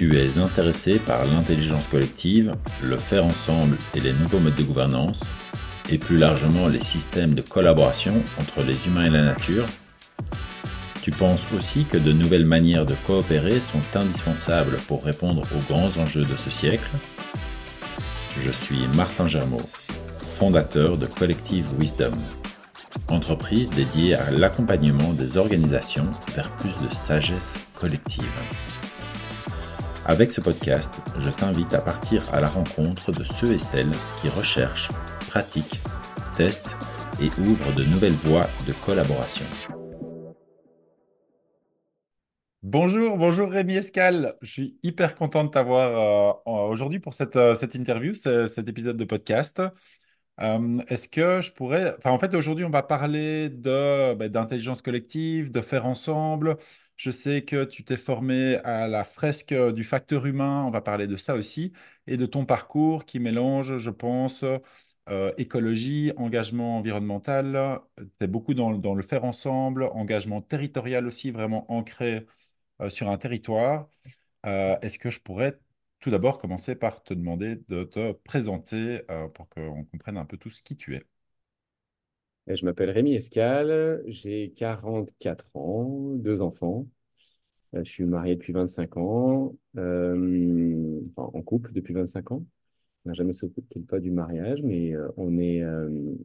Tu es intéressé par l'intelligence collective, le faire ensemble et les nouveaux modes de gouvernance, et plus largement les systèmes de collaboration entre les humains et la nature. Tu penses aussi que de nouvelles manières de coopérer sont indispensables pour répondre aux grands enjeux de ce siècle? Je suis Martin Germaud, fondateur de Collective Wisdom, entreprise dédiée à l'accompagnement des organisations vers plus de sagesse collective. Avec ce podcast, je t'invite à partir à la rencontre de ceux et celles qui recherchent, pratiquent, testent et ouvrent de nouvelles voies de collaboration. Bonjour, bonjour Rémi Escal. Je suis hyper content de t'avoir euh, aujourd'hui pour cette, euh, cette interview, cet épisode de podcast. Euh, est-ce que je pourrais... En fait, aujourd'hui, on va parler ben, d'intelligence collective, de faire ensemble. Je sais que tu t'es formé à la fresque du facteur humain, on va parler de ça aussi, et de ton parcours qui mélange, je pense, euh, écologie, engagement environnemental. Tu es beaucoup dans, le faire ensemble, engagement territorial aussi, vraiment ancré euh, sur un territoire. Est-ce que je pourrais tout d'abord commencer par te demander de te présenter euh, pour qu'on comprenne un peu tout ce qui tu es. Je m'appelle Rémi Escal, j'ai 44 ans, deux enfants. Euh, je suis marié depuis 25 ans, euh, en couple depuis 25 ans. On n'a jamais sauté le pas du mariage, mais on est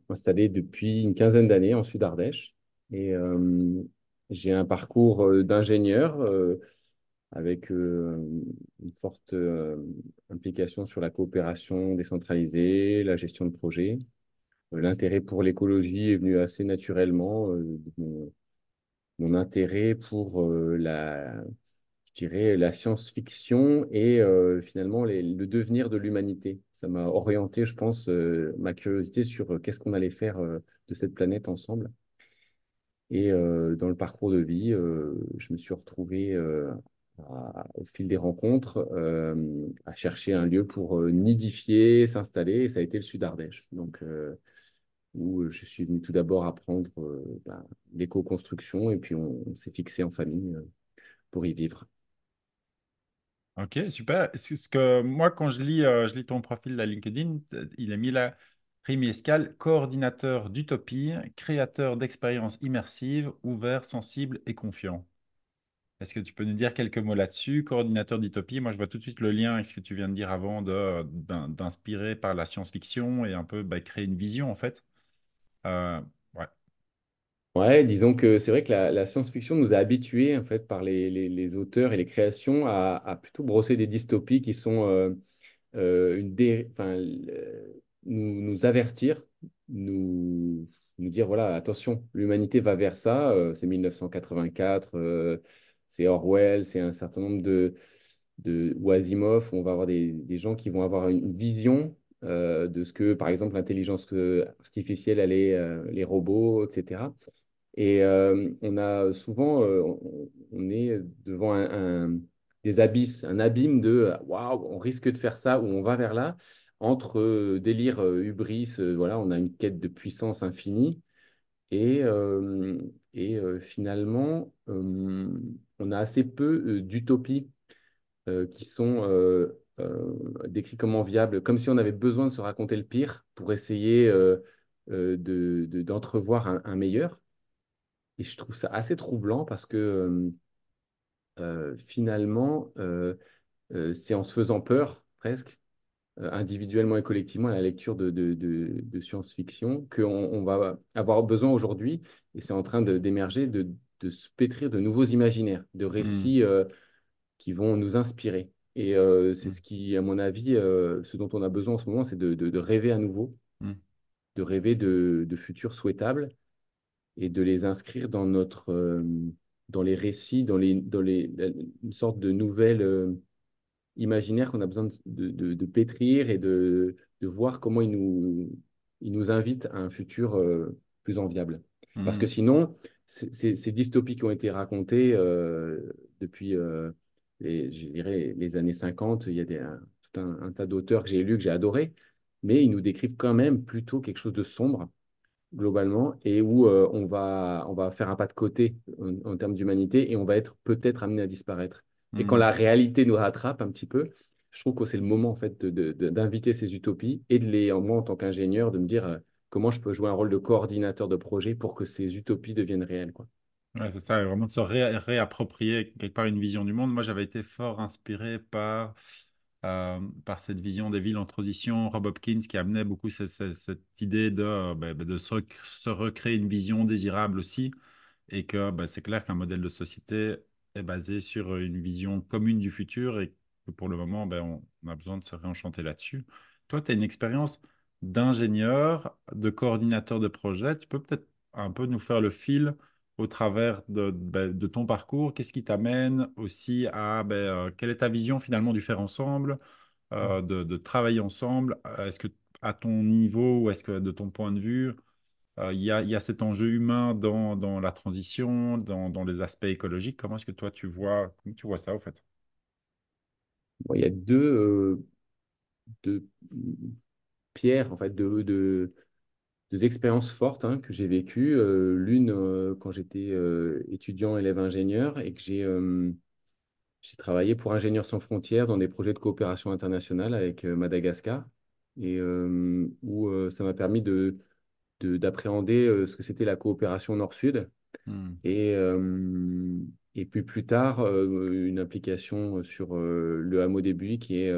installé depuis une quinzaine d'années en Sud-Ardèche. Et j'ai un parcours d'ingénieur avec euh, une forte euh, implication sur la coopération décentralisée, la gestion de projet. Euh, l'intérêt pour l'écologie est venu assez naturellement. Mon, intérêt pour la, je dirais, la science-fiction et finalement le devenir de l'humanité. Ça m'a orienté, je pense, ma curiosité sur qu'est-ce qu'on allait faire de cette planète ensemble. Et dans le parcours de vie, je me suis retrouvé au fil des rencontres, euh, à chercher un lieu pour euh, nidifier, s'installer. Et ça a été le Sud Ardèche. Euh, où je suis venu tout d'abord apprendre bah, l'éco-construction et puis on, s'est fixé en famille pour y vivre. Ok, super. Ce que moi, quand je lis, ton profil la LinkedIn, il est mis là Rémi Escal, coordinateur d'Utopie, créateur d'expériences immersives, ouvert, sensible et confiant. Est-ce que tu peux nous dire quelques mots là-dessus? Coordinateur d'Utopie, moi je vois tout de suite le lien avec ce que tu viens de dire avant d'inspirer par la science-fiction et un peu bah, créer une vision en fait. Euh, ouais. Ouais, disons que c'est vrai que la, science-fiction nous a habitués en fait par les, auteurs et les créations à, plutôt brosser des dystopies qui sont euh, euh, une enfin, nous, avertir, nous dire voilà, attention, l'humanité va vers ça, c'est 1984 c'est Orwell, c'est un certain nombre de, de Asimov, on va avoir des, des gens qui vont avoir une vision euh, de ce que, par exemple, l'intelligence euh, artificielle, euh, les robots, etc. Et on a souvent, on, est devant un, des abysses, un abîme de waouh, on risque de faire ça ou on va vers là, entre délire, hubris, voilà, on a une quête de puissance infinie. Et, et finalement, on a assez peu d'utopies qui sont décrites comme enviables, comme si on avait besoin de se raconter le pire pour essayer d'entrevoir de, un, meilleur. Et je trouve ça assez troublant parce que finalement, c'est en se faisant peur presque euh, individuellement et collectivement à la lecture de, de, science-fiction qu'on on va avoir besoin aujourd'hui, et c'est en train d'émerger, de, se pétrir de nouveaux imaginaires, de récits mmh. euh, qui vont nous inspirer. Et euh, c'est mmh. ce qui, à mon avis, ce dont on a besoin en ce moment, c'est de, rêver à nouveau, mmh. de rêver de, futurs souhaitables et de les inscrire dans notre, dans les récits, dans les, dans les, une sorte de nouvelle imaginaire qu'on a besoin de, pétrir et de, voir comment il nous, il nous invite à un futur euh, plus enviable. Parce que mmh. sinon, ces dystopies qui ont été racontées euh, depuis euh, les, je dirais, les années 50, il y a des, un, tout un, tas d'auteurs que j'ai lus, que j'ai adorés, mais ils nous décrivent quand même plutôt quelque chose de sombre globalement et où on, va, on va faire un pas de côté en, en termes d'humanité et on va être peut-être amené à disparaître. Et quand Hmm. la réalité nous rattrape un petit peu, je trouve que c'est le moment en fait d'inviter ces utopies et de les, moi en tant qu'ingénieur, de me dire euh, comment je peux jouer un rôle de coordinateur de projet pour que ces utopies deviennent réelles, quoi. Ouais, c'est ça, vraiment de se ré- réapproprier quelque part une vision du monde. Moi, j'avais été fort inspiré par, euh, par cette vision des villes en transition, Rob Hopkins, qui amenait beaucoup ce- ce- cette idée de, euh, ben, ben, de se recréer une vision désirable aussi, et que ben, c'est clair qu'un modèle de société est basé sur une vision commune du futur, et que pour le moment, ben, on, on a besoin de se réenchanter là-dessus. Toi, tu as une expérience d'ingénieur, de coordinateur de projet. Tu peux peut-être un peu nous faire le fil au travers de, ben, de ton parcours, qu'est-ce qui t'amène aussi à ben, euh, quelle est ta vision finalement du faire ensemble, euh, de, de travailler ensemble? Euh, Est-ce que à ton niveau ou est-ce que de ton point de vue, euh, il y a, y a cet enjeu humain dans, dans la transition, dans, dans les aspects écologiques? Comment est-ce que toi tu vois, tu vois ça au fait? Il y a deux, euh, deux pierres, en fait, deux, deux, deux expériences fortes hein, que j'ai vécues. Euh, l'une quand j'étais étudiant, élève ingénieur, et que j'ai j'ai travaillé pour Ingénieurs sans frontières dans des projets de coopération internationale avec Madagascar, et où ça m'a permis de- d'appréhender euh, ce que c'était la coopération nord-sud. Hmm. Et, euh, et puis plus tard, euh, une application sur le hameau des Buis, qui est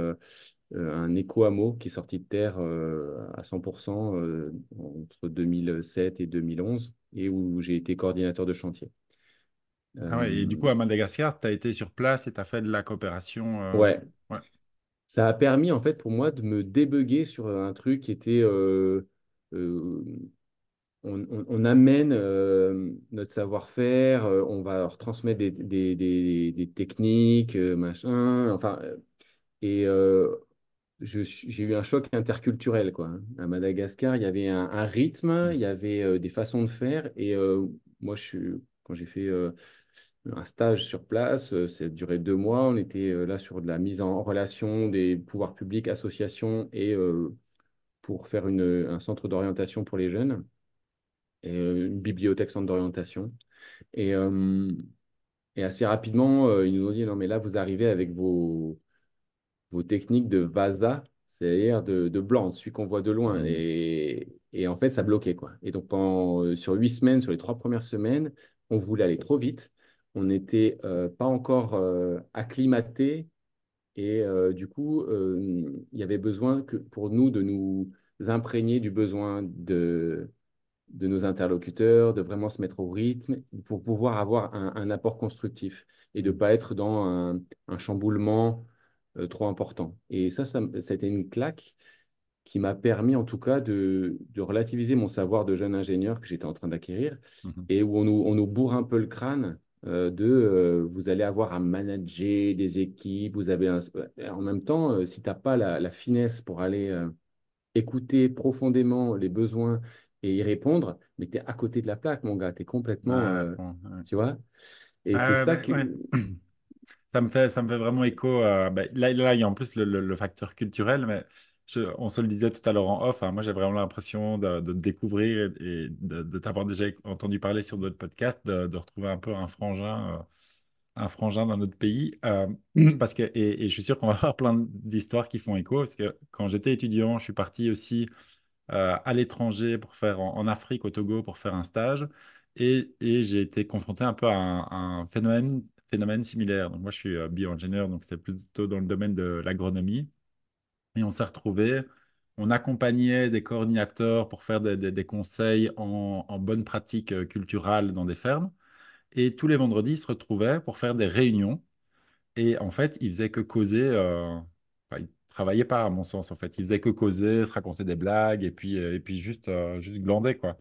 un éco-hameau qui est sorti de terre à 100% euh, entre 2007 et 2011, et où j'ai été coordinateur de chantier. Ah ouais, et du coup à Madagascar, tu as été sur place et tu as fait de la coopération. euh, ouais, ouais. ça a permis en fait pour moi de me débugger sur un truc qui était... euh, on, on- on amène euh, notre savoir-faire, euh, on va leur transmettre des, des- des- des techniques, euh, machin, enfin, euh, et euh, j'ai eu un choc interculturel, quoi. hein. À Madagascar, il y avait un, un rythme, il y avait euh, des façons de faire, et euh, moi, je suis, quand j'ai fait euh, un stage sur place, euh, ça a duré deux mois, on était euh, là sur de la mise en relation des pouvoirs publics, associations, et euh, pour faire une, un centre d'orientation pour les jeunes et euh, une bibliothèque centre d'orientation. Et, euh, et assez rapidement, euh, ils nous ont dit, non, mais là, vous arrivez avec vos, vos techniques de VASA, c'est-à-dire de, de blanc, celui qu'on voit de loin. Et, et en fait, ça bloquait, quoi. Et donc, pendant, sur huit semaines, sur les trois premières semaines, on voulait aller trop vite. On n'était euh, pas encore euh, acclimaté. Et euh, du coup, euh, il y avait besoin que, pour nous de nous imprégner du besoin de de nos interlocuteurs, de vraiment se mettre au rythme pour pouvoir avoir un, un apport constructif et de ne pas être dans un, un chamboulement euh, trop important. Et ça, ça, été une claque qui m'a permis en tout cas de, de relativiser mon savoir de jeune ingénieur que j'étais en train d'acquérir Mhm. et où on nous, on nous bourre un peu le crâne euh, de euh, vous allez avoir à manager des équipes, vous avez un... en même temps, euh, si tu n'as pas la, la finesse pour aller euh, écouter profondément les besoins et y répondre, mais tu es à côté de la plaque, mon gars, tu es complètement, euh, ouais. tu vois? Et c'est ça ouais. Ça me fait, ça me fait vraiment écho. ben, là, là, il y a en plus le, le- le facteur culturel, mais je- on se le disait tout à l'heure en off. hein, moi, j'ai vraiment l'impression de, de te découvrir et de, de t'avoir déjà entendu parler sur d'autres podcasts, de, de retrouver un peu un frangin, euh, un frangin dans notre pays. euh, parce que, et, et je suis sûr qu'on va avoir plein d'histoires qui font écho. Parce que quand j'étais étudiant, je suis parti aussi euh, à l'étranger pour faire en, en Afrique, au Togo, pour faire un stage. Et, et j'ai été confronté un peu à un, un phénomène, phénomène. Donc moi, je suis euh, bio-ingénieur, donc c'était plutôt dans le domaine de l'agronomie. Et on s'est retrouvés, on accompagnait des coordinateurs pour faire des, conseils en, en bonne pratique euh, culturelle dans des fermes. Et tous les vendredis, ils se retrouvaient pour faire des réunions et en fait, il faisait que causer. euh, enfin, il travaillait pas, à mon sens, en fait. Il faisait que causer, se raconter des blagues et puis, euh, et puis juste, euh, juste glander, quoi.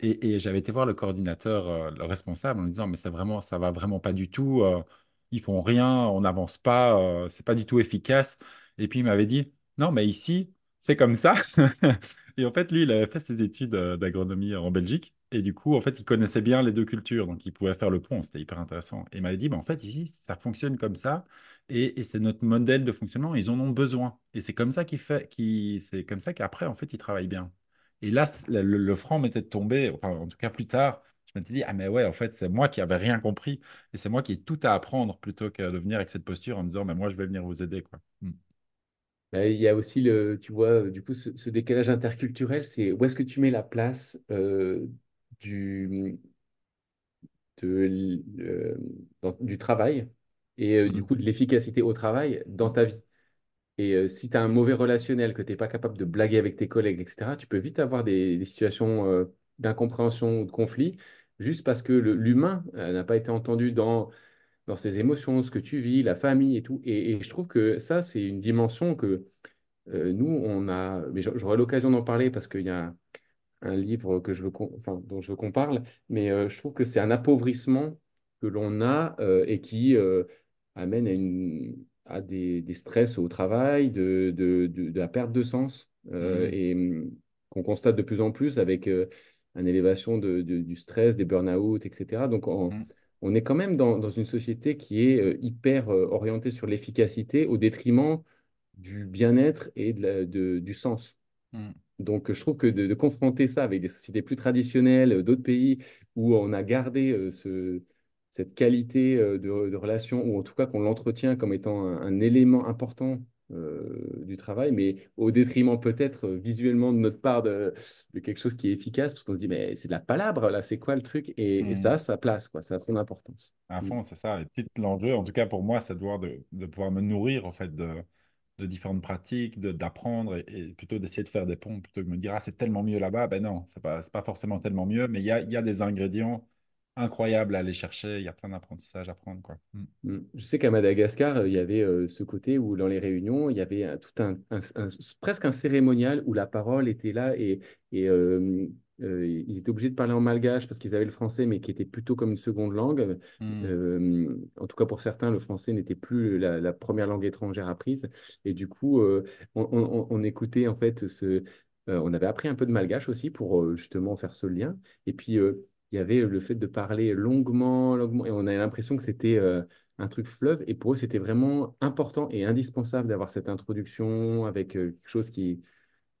Et, j'avais été voir le coordinateur, euh, le responsable, en lui disant, mais c'est vraiment, ça va vraiment pas du tout. ils font rien, on n'avance pas, c'est pas du tout efficace. Et puis il m'avait dit, non, mais ici, c'est comme ça. Et en fait, lui, il avait fait ses études euh, d'agronomie en Belgique. Et du coup, en fait, il connaissait bien les deux cultures, donc il pouvait faire le pont. C'était hyper intéressant. Et il m'avait dit, bah, en fait, ici, ça fonctionne comme ça, et, c'est notre modèle de fonctionnement. Ils en ont besoin. Et c'est comme ça qu'il fait, qui, c'est comme ça qu'après, en fait, ils travaillent bien. Et là, le, le- franc m'était tombé, enfin, en tout cas plus tard, je m'étais dit, ah mais ouais, en fait, c'est moi qui avais rien compris et c'est moi qui ai tout à apprendre plutôt que de venir avec cette posture en me disant, mais moi, je vais venir vous aider, quoi. Mm. Bah, Il y a aussi le, tu vois, du coup, ce, ce décalage interculturel, c'est où est-ce que tu mets la place euh, du, de euh, dans- du travail et euh, du Mm. coup de l'efficacité au travail dans ta vie. Et si tu as un mauvais relationnel, que tu n'es pas capable de blaguer avec tes collègues, etc., tu peux vite avoir des, des situations d'incompréhension ou de conflit, juste parce que l'humain n'a pas été entendu dans, dans ses émotions, ce que tu vis, la famille et tout. Et, et je trouve que ça, c'est une dimension que euh, nous, on a, mais j'a- j'aurai l'occasion d'en parler parce qu'il y a un livre que je veux qu'on- enfin, dont je veux qu'on parle, mais euh, je trouve que c'est un appauvrissement que l'on a euh, et qui amène à, une, à des, des stress au travail, de, de, de- de la perte de sens euh, Mm. et hum, qu'on constate de plus en plus avec une élévation du stress, des burn-out, etc. Donc, on, Mm. On est quand même dans, dans une société qui est euh, hyper euh, orientée sur l'efficacité au détriment du bien-être et de la- de- du sens. Mm. Donc, je trouve que de, de confronter ça avec des sociétés plus traditionnelles, euh, d'autres pays où on a gardé ce, cette qualité de, relation, ou en tout cas qu'on l'entretient comme étant un, un élément important du travail, mais au détriment peut-être euh, visuellement de notre part de, de quelque chose qui est efficace, parce qu'on se dit, mais c'est de la palabre, là, c'est quoi le truc? Et, et ça a sa place, quoi, ça a son importance. À Mm. fond, c'est ça. Les petites, l'enjeu, en tout cas pour moi, c'est de, de, pouvoir me nourrir en fait de, de différentes pratiques, d'apprendre et, et plutôt d'essayer de faire des ponts plutôt que de me dire ah c'est tellement mieux là-bas. Ben non, c'est pas, pas forcément tellement mieux, mais il y a, il y a des ingrédients incroyables à aller chercher. Il y a plein d'apprentissages à prendre quoi. Mm. Mm. Je sais qu'à Madagascar, euh, il y avait euh, ce côté où dans les réunions, il y avait un- tout un, un- un- presque un cérémonial où la parole était là et, et euh, euh, ils étaient obligés de parler en malgache parce qu'ils avaient le français, mais qui était plutôt comme une seconde langue. Mm. Euh, en tout cas, pour certains, le français n'était plus la, la première langue étrangère apprise. Et du coup, euh, on, on- on écoutait en fait ce. euh, on avait appris un peu de malgache aussi pour euh, justement faire ce lien. Et puis, euh, il y avait le fait de parler longuement, longuement, et on avait l'impression que c'était euh, un truc fleuve. Et pour eux, c'était vraiment important et indispensable d'avoir cette introduction avec euh, quelque chose qui.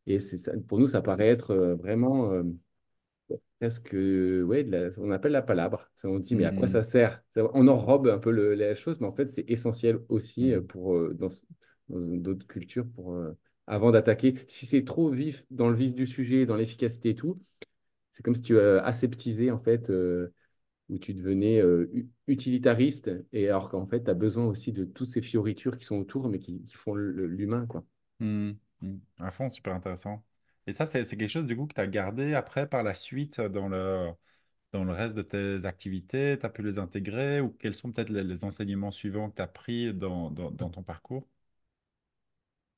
Et ça, pour nous, ça paraît être euh, vraiment euh, presque, ouais, la- on appelle la palabre. Ça, on dit, mais à quoi Mm. ça sert? Ça- on enrobe un peu le- la chose, mais en fait, c'est essentiel aussi euh, Mm. pour, dans, d'autres cultures pour, avant d'attaquer. Si c'est trop vif, dans le vif du sujet, dans l'efficacité et tout, c'est comme si tu euh, aseptisais en fait. euh, où tu devenais euh, utilitariste, et alors qu'en fait, tu as besoin aussi de toutes ces fioritures qui sont autour, mais qui, qui font l'humain, quoi. Mm. Mm. À fond, super intéressant. Et ça, c'est c'est quelque chose du coup que tu as gardé après par la suite dans le, dans le reste de tes activités? Tu as pu les intégrer? Ou quels sont peut-être les, les enseignements suivants que tu as pris dans, dans, dans ton parcours?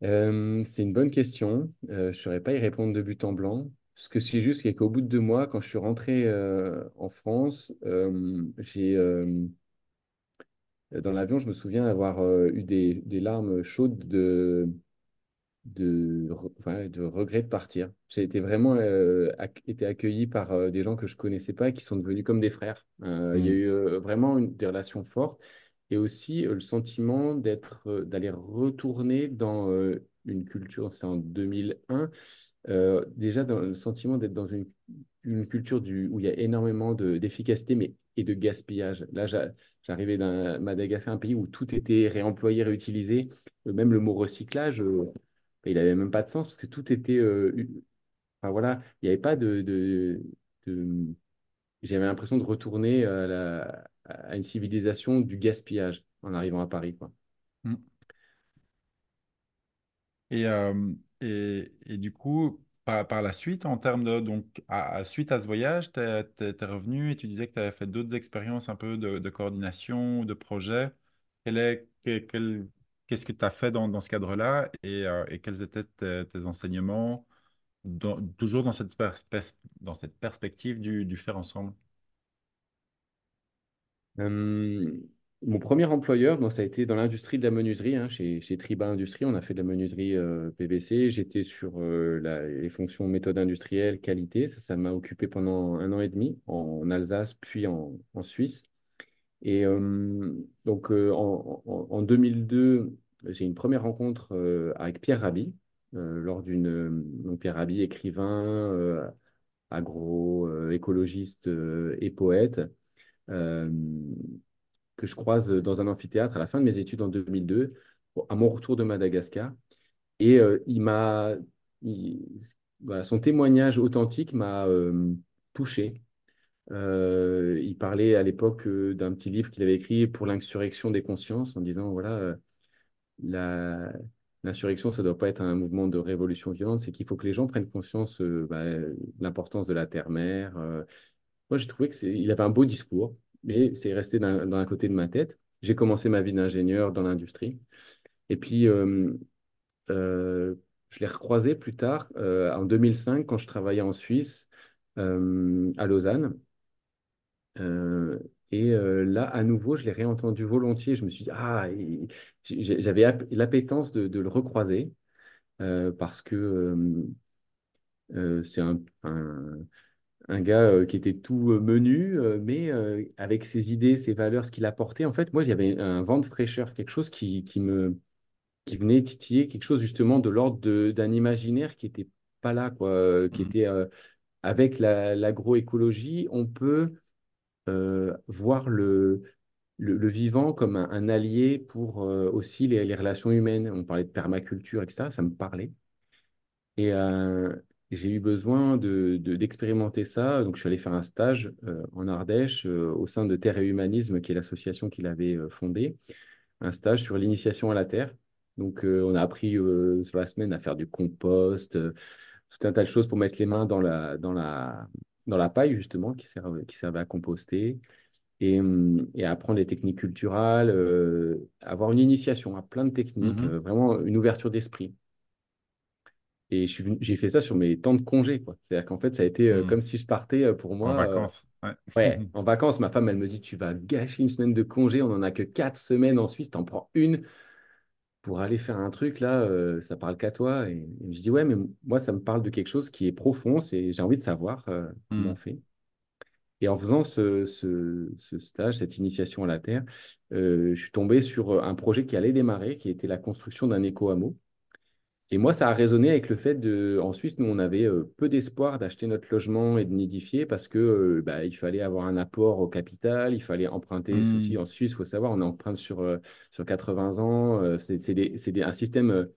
Euh, c'est une bonne question. Euh, je ne saurais pas y répondre de but en blanc. Ce que sais juste, c'est qu'au bout de deux mois, quand je suis rentré euh, en France, euh, j'ai, euh, dans l'avion, je me souviens avoir eu des, des larmes chaudes de, de, ouais, de regret de partir. J'ai été vraiment ac- été accueilli par des gens que je connaissais pas et qui sont devenus comme des frères. Il y a Mm. eu vraiment une- des relations fortes et aussi le sentiment d'être, d'aller retourner dans une culture, c'est en 2001, euh, déjà dans le sentiment d'être dans une, culture où il y a énormément de, d'efficacité et de gaspillage. Là, j'a- j'arrivais d'un Madagascar, un pays où tout était réemployé, réutilisé. Euh, Même le mot recyclage, euh, il n'avait même pas de sens parce que tout était. enfin voilà, il n'y avait pas de. J'avais l'impression de retourner à, à une civilisation du gaspillage en arrivant à Paris, quoi. Mm. Et, et, et du coup, par, par la suite, en termes de, donc, à, suite à ce voyage, tu es, revenu et tu disais que tu avais fait d'autres expériences un peu de, de coordination, de projet. Quel est, que- quel- qu'est-ce que tu as fait dans, dans ce cadre-là et, euh, et quels étaient tes, enseignements, dans- toujours dans cette, pers- dans cette perspective du, du faire ensemble? Mon premier employeur, ça a été dans l'industrie de la menuiserie, hein, chez, Triba Industrie. On a fait de la menuiserie euh, PVC. J'étais sur euh, les fonctions méthode industrielle, qualité. Ça, m'a occupé pendant un an et demi en Alsace, puis en, Suisse. Et euh, donc, en, en- en 2002, j'ai une première rencontre avec Pierre Rabhi, lors d'une. Pierre Rabhi, écrivain, euh, agro-écologiste et poète que je croise dans un amphithéâtre à la fin de mes études en 2002, à mon retour de Madagascar. Et il m'a, son témoignage authentique m'a touché. il parlait à l'époque d'un petit livre qu'il avait écrit pour l'insurrection des consciences en disant voilà, L'insurrection, ça ne doit pas être un mouvement de révolution violente, c'est qu'il faut que les gens prennent conscience euh, bah, de l'importance de la terre-mère. Euh. Moi, j'ai trouvé qu'il avait un beau discours, mais c'est resté d'un côté de ma tête. J'ai commencé ma vie d'ingénieur dans l'industrie. Et puis, euh, je l'ai recroisé plus tard, en 2005, quand je travaillais en Suisse, à Lausanne. Et euh, là, à nouveau, je l'ai réentendu volontiers. Je me suis dit, ah, j'avais l'appétence de, le recroiser euh, parce que euh, c'est un, un, gars qui était tout menu, mais avec ses idées, ses valeurs, ce qu'il apportait. En fait, moi, j'avais un vent de fraîcheur, quelque chose qui, qui, me, qui venait titiller, quelque chose justement de l'ordre d'un imaginaire qui n'était pas là, quoi, qui mmh. était avec l'agroécologie, on peut voir le, le, vivant comme un, allié pour aussi les, les, relations humaines. On parlait de permaculture, etc. Ça me parlait. Et euh, j'ai eu besoin de, d'expérimenter ça. Donc, je suis allé faire un stage en Ardèche au sein de Terre et Humanisme, qui est l'association qu'il avait fondée. Un stage sur l'initiation à la terre. Donc, on a appris sur la semaine à faire du compost, tout un tas de choses pour mettre les mains dans la, dans la, dans la paille, justement, qui, servait, qui servait à composter, et, hum, et apprendre des techniques culturelles, euh, avoir une initiation à plein de techniques, mmh euh, vraiment une ouverture d'esprit. Et j'ai fait ça sur mes temps de congé. C'est-à-dire qu'en fait, ça a été euh, mmh. comme si je partais pour moi. En vacances. ouais. en vacances. Ma femme, elle me dit Tu vas gâcher une semaine de congé. On n'en a que quatre semaines en Suisse. Tu en prends une pour aller faire un truc, là, euh, ça parle qu'à toi. Et, je dis, ouais, mais moi, ça me parle de quelque chose qui est profond, c'est, j'ai envie de savoir euh, comment on mmh. fait. Et en faisant ce, ce, stage, cette initiation à la Terre, euh, je suis tombé sur un projet qui allait démarrer, qui était la construction d'un éco-hameau. Et moi, ça a résonné avec le fait de, en Suisse, nous, on avait euh, peu d'espoir d'acheter notre logement et de nidifier parce que euh, bah, il fallait avoir un apport au capital, il fallait emprunter. Ceci mmh. en Suisse, il faut savoir, on emprunte sur, euh, sur 80 ans. c'est un système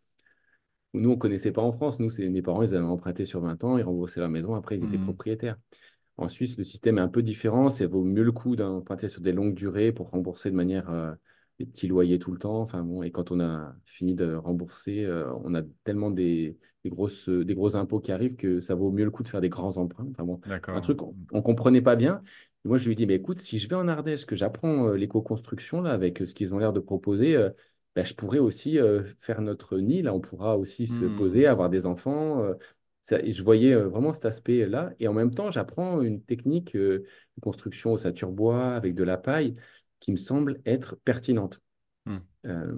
où nous, on ne connaissait pas en France. Nous, mes parents, ils avaient emprunté sur 20 ans, ils remboursaient leur maison, après, ils étaient mmh. propriétaires. En Suisse, le système est un peu différent. Ça vaut mieux le coup d'emprunter sur des longues durées pour rembourser de manière des petits loyers tout le temps. Enfin bon, et quand on a fini de rembourser, euh, on a tellement des, grosses, des gros impôts qui arrivent que ça vaut mieux le coup de faire des grands emprunts. Enfin bon, un truc on ne comprenait pas bien. moi, je lui dis, mais écoute, si je vais en Ardèche, que j'apprends euh, l'éco-construction là, avec euh, ce qu'ils ont l'air de proposer, ben, je pourrais aussi faire notre nid. Là, on pourra aussi se poser, mmh. avoir des enfants. Ça, je voyais vraiment cet aspect-là. Et en même temps, j'apprends une technique de construction au saturbois avec de la paille qui me semble être pertinente. Hmm. Euh,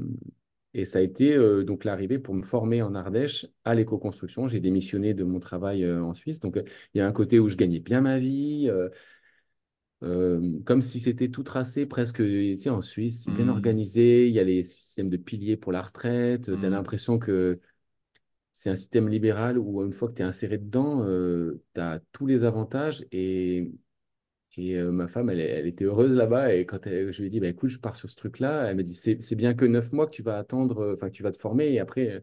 et ça a été euh, donc l'arrivée pour me former en Ardèche à l'éco-construction. J'ai démissionné de mon travail euh, en Suisse. Donc, il y a un côté où je gagnais bien ma vie, comme si c'était tout tracé presque tu sais, en Suisse, c'est bien hmm. organisé. Il y a les systèmes de piliers pour la retraite. Tu as hmm. l'impression que c'est un système libéral où, une fois que tu es inséré dedans, tu as tous les avantages et et euh, ma femme, elle, elle, était heureuse là-bas. Et quand je lui ai dit, bah, écoute, je pars sur ce truc-là, elle m'a dit, c'est bien que neuf mois que tu vas attendre, euh, enfin, que tu vas te former. Et après, euh,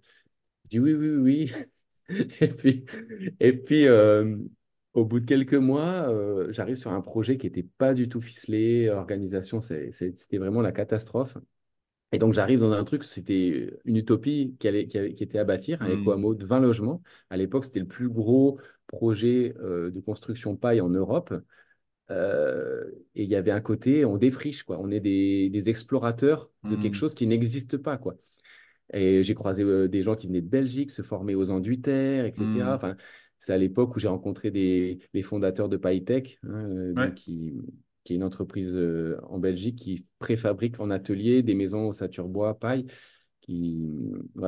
je dis, oui, oui, oui. et puis, et puis au bout de quelques mois, j'arrive sur un projet qui n'était pas du tout ficelé. Organisation, c'était vraiment la catastrophe. Et donc, j'arrive dans un truc, c'était une utopie qui, allait, qui, était à bâtir, un éco-hameau de 20 logements. À l'époque, c'était le plus gros projet de construction paille en Europe. Euh, et il y avait un côté, on défriche, quoi. On est des, des explorateurs de quelque hmm. chose qui n'existe pas, quoi. Et j'ai croisé euh, des gens qui venaient de Belgique, se former aux Enduitaires, etc. Hmm. Enfin, c'est à l'époque où j'ai rencontré des, les fondateurs de PyTech, hein, euh, qui, qui, est une entreprise en Belgique qui préfabrique en atelier des maisons au saturbois, paille, qui,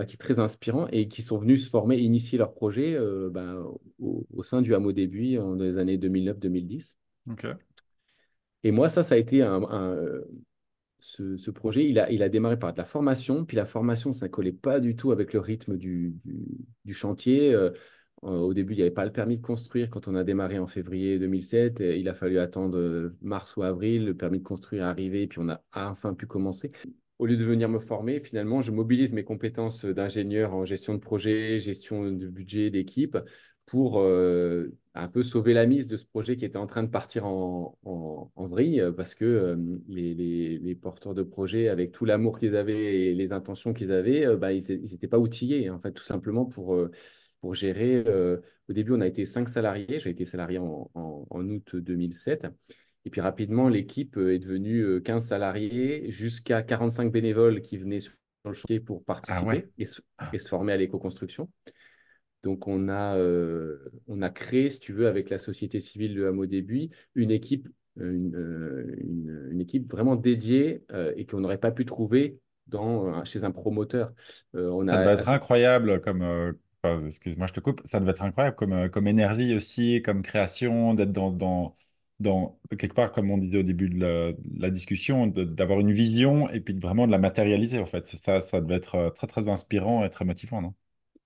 qui est très inspirant et qui sont venus se former, initier leur projet ben, au, au, sein du hameau début dans les années 2009-2010. Et moi, ça, ça a été un, ce, projet, il a, il a démarré par de la formation, puis la formation, ça ne collait pas du tout avec le rythme du, du, chantier. Euh, au début, il n'y avait pas le permis de construire. Quand on a démarré en février 2007, il a fallu attendre mars ou avril, le permis de construire est arrivé, puis on a enfin pu commencer. Au lieu de venir me former, finalement, je mobilise mes compétences d'ingénieur en gestion de projet, gestion de budget, d'équipe, pour euh, un peu sauver la mise de ce projet qui était en train de partir en, en, vrille parce que euh, les, les, porteurs de projet, avec tout l'amour qu'ils avaient et les intentions qu'ils avaient, euh, bah, ils n'étaient pas outillés, en fait, tout simplement pour, pour gérer. au début, on a été cinq salariés. J'ai été salarié en, en, août 2007. Et puis rapidement, l'équipe est devenue 15 salariés jusqu'à 45 bénévoles qui venaient sur le chantier pour ah participer et, et, se former à l'éco-construction. Donc, on a, euh, on a créé, si tu veux, avec la société civile de Hameau Début, une équipe, euh, euh, une, une, équipe vraiment dédiée et qu'on n'aurait pas pu trouver dans, chez un promoteur. on ça a... être incroyable comme. Excuse-moi, je te coupe. Ça devait être incroyable comme, comme énergie aussi, comme création, d'être dans, dans, dans, quelque part, comme on disait au début de la, la discussion, d'avoir une vision et puis vraiment de la matérialiser, en fait. Ça, ça devait être très, très inspirant et très motivant, non?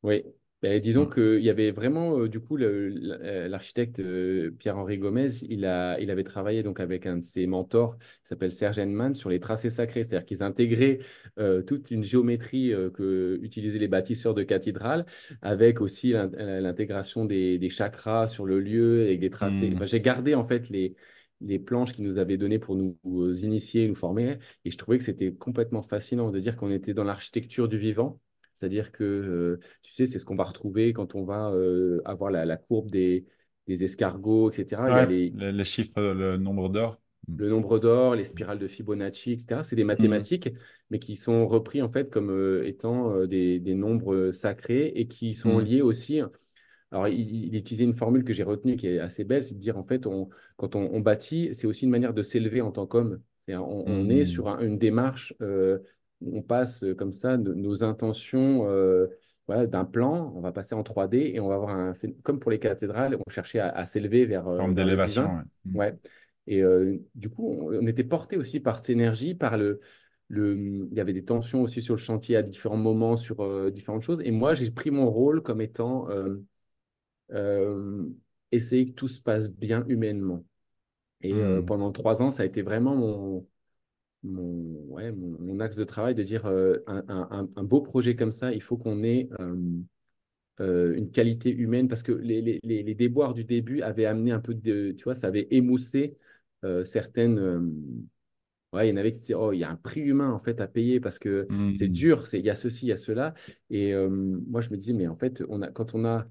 Oui, ben, disons mmh. qu'il y avait vraiment, euh, du coup, euh, l'architecte euh, Pierre-Henri Gomez, il, a, il avait travaillé donc avec un de ses mentors, qui s'appelle Serge Henman, sur les tracés sacrés. C'est-à-dire qu'ils intégraient toute une géométrie que utilisaient les bâtisseurs de cathédrales, avec aussi l'intégration des, des, chakras sur le lieu, avec des tracés. Mmh. J'ai gardé en fait les, les planches qu'ils nous avaient données pour nous initier, nous former, et je trouvais que c'était complètement fascinant de dire qu'on était dans l'architecture du vivant c'est-à-dire que, euh, tu sais, c'est ce qu'on va retrouver quand on va euh, avoir la, courbe des, escargots, etc. les, les, chiffres, le nombre d'or. Mm. Le nombre d'or, les spirales de Fibonacci, etc. C'est des mathématiques, mais qui sont repris en fait comme euh, étant des, nombres sacrés et qui sont mm. liés aussi. Alors, il, utilisait une formule que j'ai retenue qui est assez belle, c'est de dire en fait, on, quand on, bâtit, c'est aussi une manière de s'élever en tant qu'homme. On, est sur une démarche on passe euh, comme ça nos intentions euh, d'un plan, on va passer en 3D et on va avoir un comme pour les cathédrales, on cherchait à, s'élever vers euh, forme d'élévation. Ouais. Mm. Et du coup, on, était porté aussi par cette énergie, par le, le, il y avait des tensions aussi sur le chantier à différents moments sur différentes choses. Et moi, j'ai pris mon rôle comme étant essayer que tout se passe bien humainement. Et mm. pendant trois ans, ça a été vraiment mon, mon, ouais, mon, axe de travail de dire euh, un, un, beau projet comme ça, il faut qu'on ait euh, euh, une qualité humaine parce que les, les, les, déboires du début avaient amené un peu de, tu vois, ça avait émoussé certaines. Ouais, il y en avait qui disaient, oh, il y a un prix humain en fait à payer parce que c'est mmh. dur, il y a ceci, il y a cela. Et moi, je me disais, mais en fait, on a, quand on a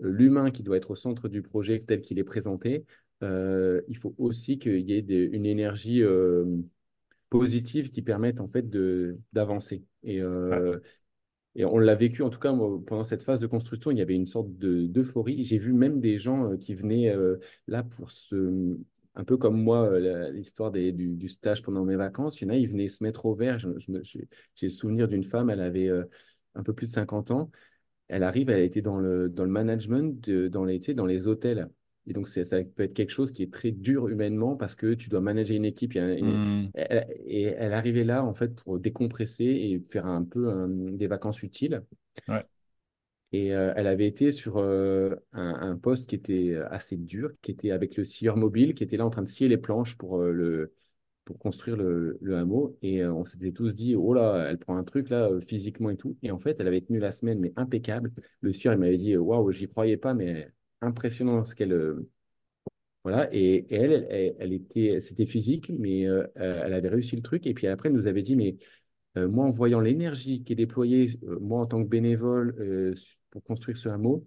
l'humain qui doit être au centre du projet tel qu'il est présenté, il faut aussi qu'il y ait une énergie positives qui permettent en fait de d'avancer. Et, euh, et on l'a vécu, en tout cas, pendant cette phase de construction, il y avait une sorte d'euphorie. J'ai vu même des gens euh, qui venaient euh, là pour se. Un peu comme moi, l'histoire du, du, stage pendant mes vacances, il y en a, ils venaient se mettre au vert. J'ai le souvenir d'une femme, elle avait un peu plus de 50 ans. Elle arrive, elle était dans le, dans le management, de, dans, les, dans les hôtels. Et donc, ça peut être quelque chose qui est très dur humainement parce que tu dois manager une équipe. Mmh. et elle arrivait là, en fait, pour décompresser et faire un peu des vacances utiles. Et euh, elle avait été sur euh, un, poste qui était assez dur, qui était avec le scieur mobile, qui était là en train de scier les planches pour, euh, le, pour construire le, le hameau. Et on s'était tous dit, oh là, elle prend un truc là, physiquement et tout. Et en fait, elle avait tenu la semaine, mais impeccable. Le sieur, il m'avait dit, waouh, j'y croyais pas, mais impressionnant ce qu'elle. Euh, voilà, et, elle, elle, était, c'était physique, mais euh, euh, elle avait réussi le truc. Et puis après, elle nous avait dit, mais moi, en voyant l'énergie qui est déployée, moi, en tant que bénévole, pour construire ce hameau,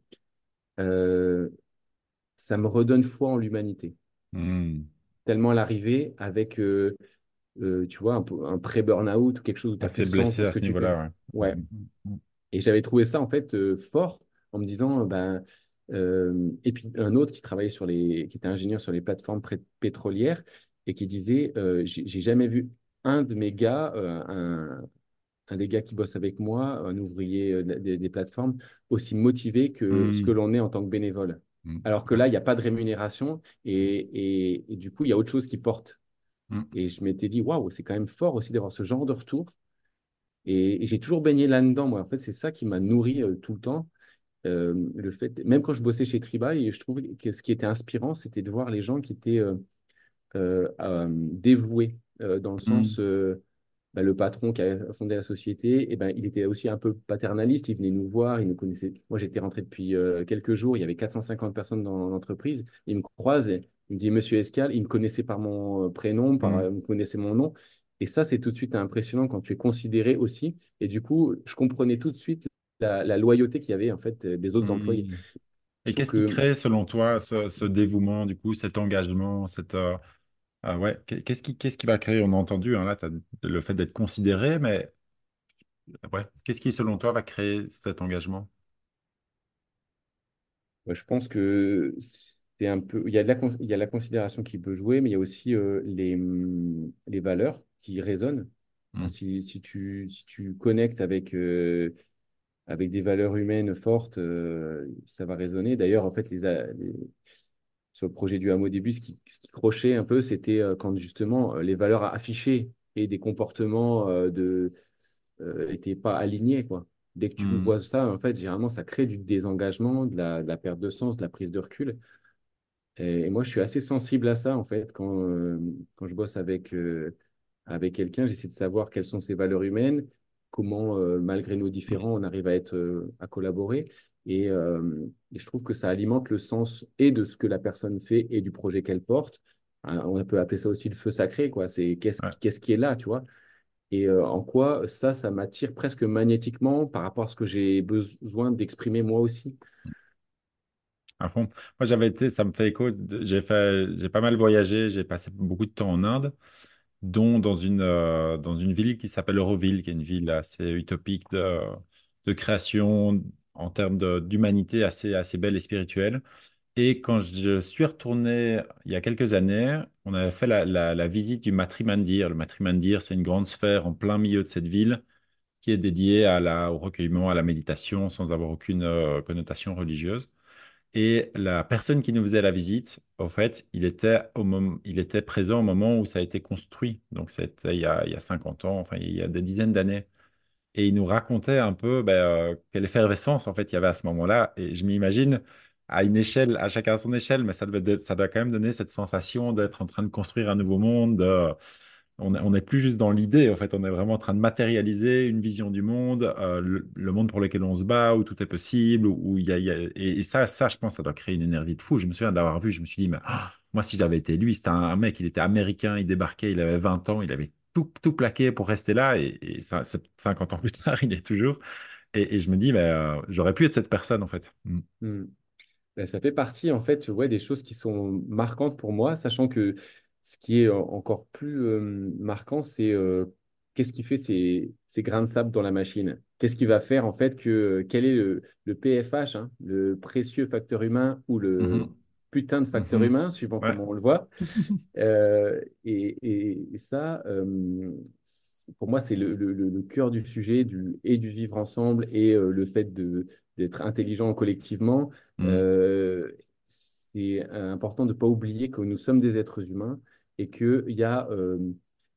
ça me redonne foi en l'humanité. Mmh. Tellement elle arrivait avec, tu vois, un, un pré-burnout ou quelque chose. Assez blessé à ce niveau-là, ouais. ouais. Mmh, et j'avais trouvé ça, en fait, fort en me disant, ben, euh, et puis un autre qui travaillait sur les, qui était ingénieur sur les plateformes pétrolières et qui disait euh, j'ai jamais vu un de mes gars, euh, un, un, des gars qui bosse avec moi, un ouvrier des, plateformes, aussi motivé que ce que mmh. l'on est en tant que bénévole. Mmh. Alors que là, il n'y a pas de rémunération et, et, du coup, il y a autre chose qui porte. Mmh. Et je m'étais dit, waouh, c'est quand même fort aussi d'avoir ce genre de retour. Et, j'ai toujours baigné là-dedans, moi. En fait, c'est ça qui m'a nourri tout le temps. Le fait, même quand je bossais chez Tribail, je trouve que ce qui était inspirant, c'était de voir les gens qui étaient euh, euh, dévoués, dans le sens, euh, bah, le patron qui a fondé la société, et ben, il était aussi un peu paternaliste, il venait nous voir, il nous connaissait. Moi, j'étais rentré depuis quelques jours, il y avait 450 personnes dans l'entreprise, il me croise, et il me dit, Monsieur Escal, il me connaissait par mon prénom, par, Hmm. il me connaissait mon nom. Et ça, c'est tout de suite impressionnant quand tu es considéré aussi. Et du coup, je comprenais tout de suite la, la loyauté qu'il y avait en fait euh, des autres employés. Je Et qu'est-ce qui crée, selon toi, ce, ce dévouement, du coup, cet engagement, cette, euh, ah ouais, qu'est- qu'est-ce qui, qu'est-ce qui va créer, on a entendu, hein, là, le fait d'être considéré, mais ouais, qu'est-ce qui, selon toi, va créer cet engagement? Ouais, Je pense que c'est un peu, il y a de la, il y a la considération qui peut jouer, mais il y a aussi euh, les, les valeurs qui résonnent. Hmm. si, si tu, si tu connectes avec, euh, avec des valeurs humaines fortes, euh, ça va résonner. D'ailleurs, en fait, les, sur le projet du hameau au début, ce qui, ce qui crochait un peu, c'était euh, quand justement euh, les valeurs affichées et des comportements de, euh, étaient pas alignés, quoi. Dès que tu Hmm. vois ça, en fait, généralement, ça crée du désengagement, de la, de la perte de sens, de la prise de recul. Et, et moi, je suis assez sensible à ça, en fait, quand, euh, quand je bosse avec, euh, avec quelqu'un, j'essaie de savoir quelles sont ses valeurs humaines, comment, euh, malgré nos différends, on arrive à être, euh, à collaborer. Et, euh, et je trouve que ça alimente le sens et de ce que la personne fait et du projet qu'elle porte. Hein, On peut appeler ça aussi le feu sacré, quoi. C'est qu'est-ce Ouais, qui, qu'est-ce qui est là, tu vois? Et euh, en quoi ça, ça m'attire presque magnétiquement par rapport à ce que j'ai besoin d'exprimer moi aussi. à fond. Moi, j'avais été, ça me fait écho, j'ai fait, j'ai pas mal voyagé, j'ai passé beaucoup de temps en Inde, dont dans une, euh, dans une ville qui s'appelle Auroville, qui est une ville assez utopique de, de création en termes d'humanité assez, assez belle et spirituelle. Et quand je suis retourné il y a quelques années, on avait fait la, la- la visite du Matrimandir. Le Matrimandir, c'est une grande sphère en plein milieu de cette ville qui est dédiée à la, au recueillement, à la méditation, sans avoir aucune euh, connotation religieuse. Et la personne qui nous faisait la visite, en fait, il était, au il était présent au moment où ça a été construit. Donc, c'était il y a, il y a 50 ans, enfin, il y a des dizaines d'années. Et il nous racontait un peu ben, euh, quelle effervescence en fait il y avait à ce moment-là. Et je m'imagine à une échelle, à chacun à son échelle, mais ça devait, ça doit quand même donner cette sensation d'être en train de construire un nouveau monde. de- on n'est plus juste dans l'idée, en fait, on est vraiment en train de matérialiser une vision du monde, euh, le, monde pour lequel on se bat, où tout est possible, où, il y a, et, ça, ça, je pense, ça doit créer une énergie de fou. Je me souviens d'avoir vu, je me suis dit, mais ah, moi, si j'avais été lui, c'était un, mec, il était américain, il débarquait, il avait 20 ans, il avait tout, tout plaqué pour rester là. Et, et ça, c'est 50 ans plus tard, il est toujours. Et, je me dis, mais euh, j'aurais pu être cette personne, en fait. Mm. Hmm. Ben, ça fait partie, en fait, ouais, des choses qui sont marquantes pour moi, sachant que ce qui est en- encore plus euh, marquant, c'est euh, qu'est-ce qui fait ces, ces grains de sable dans la machine? Qu'est-ce qui va faire, en fait, que quel est le, le PFH, hein, le précieux facteur humain ou le Mhm. putain de facteur Mhm. humain, suivant Ouais. comment on le voit? Euh, et, et- et ça, pour moi, c'est le, le- le- le cœur du sujet du, et du vivre ensemble et le fait d'être intelligent collectivement. Mm. Euh, c'est important de ne pas oublier que nous sommes des êtres humains et qu'il y a, euh,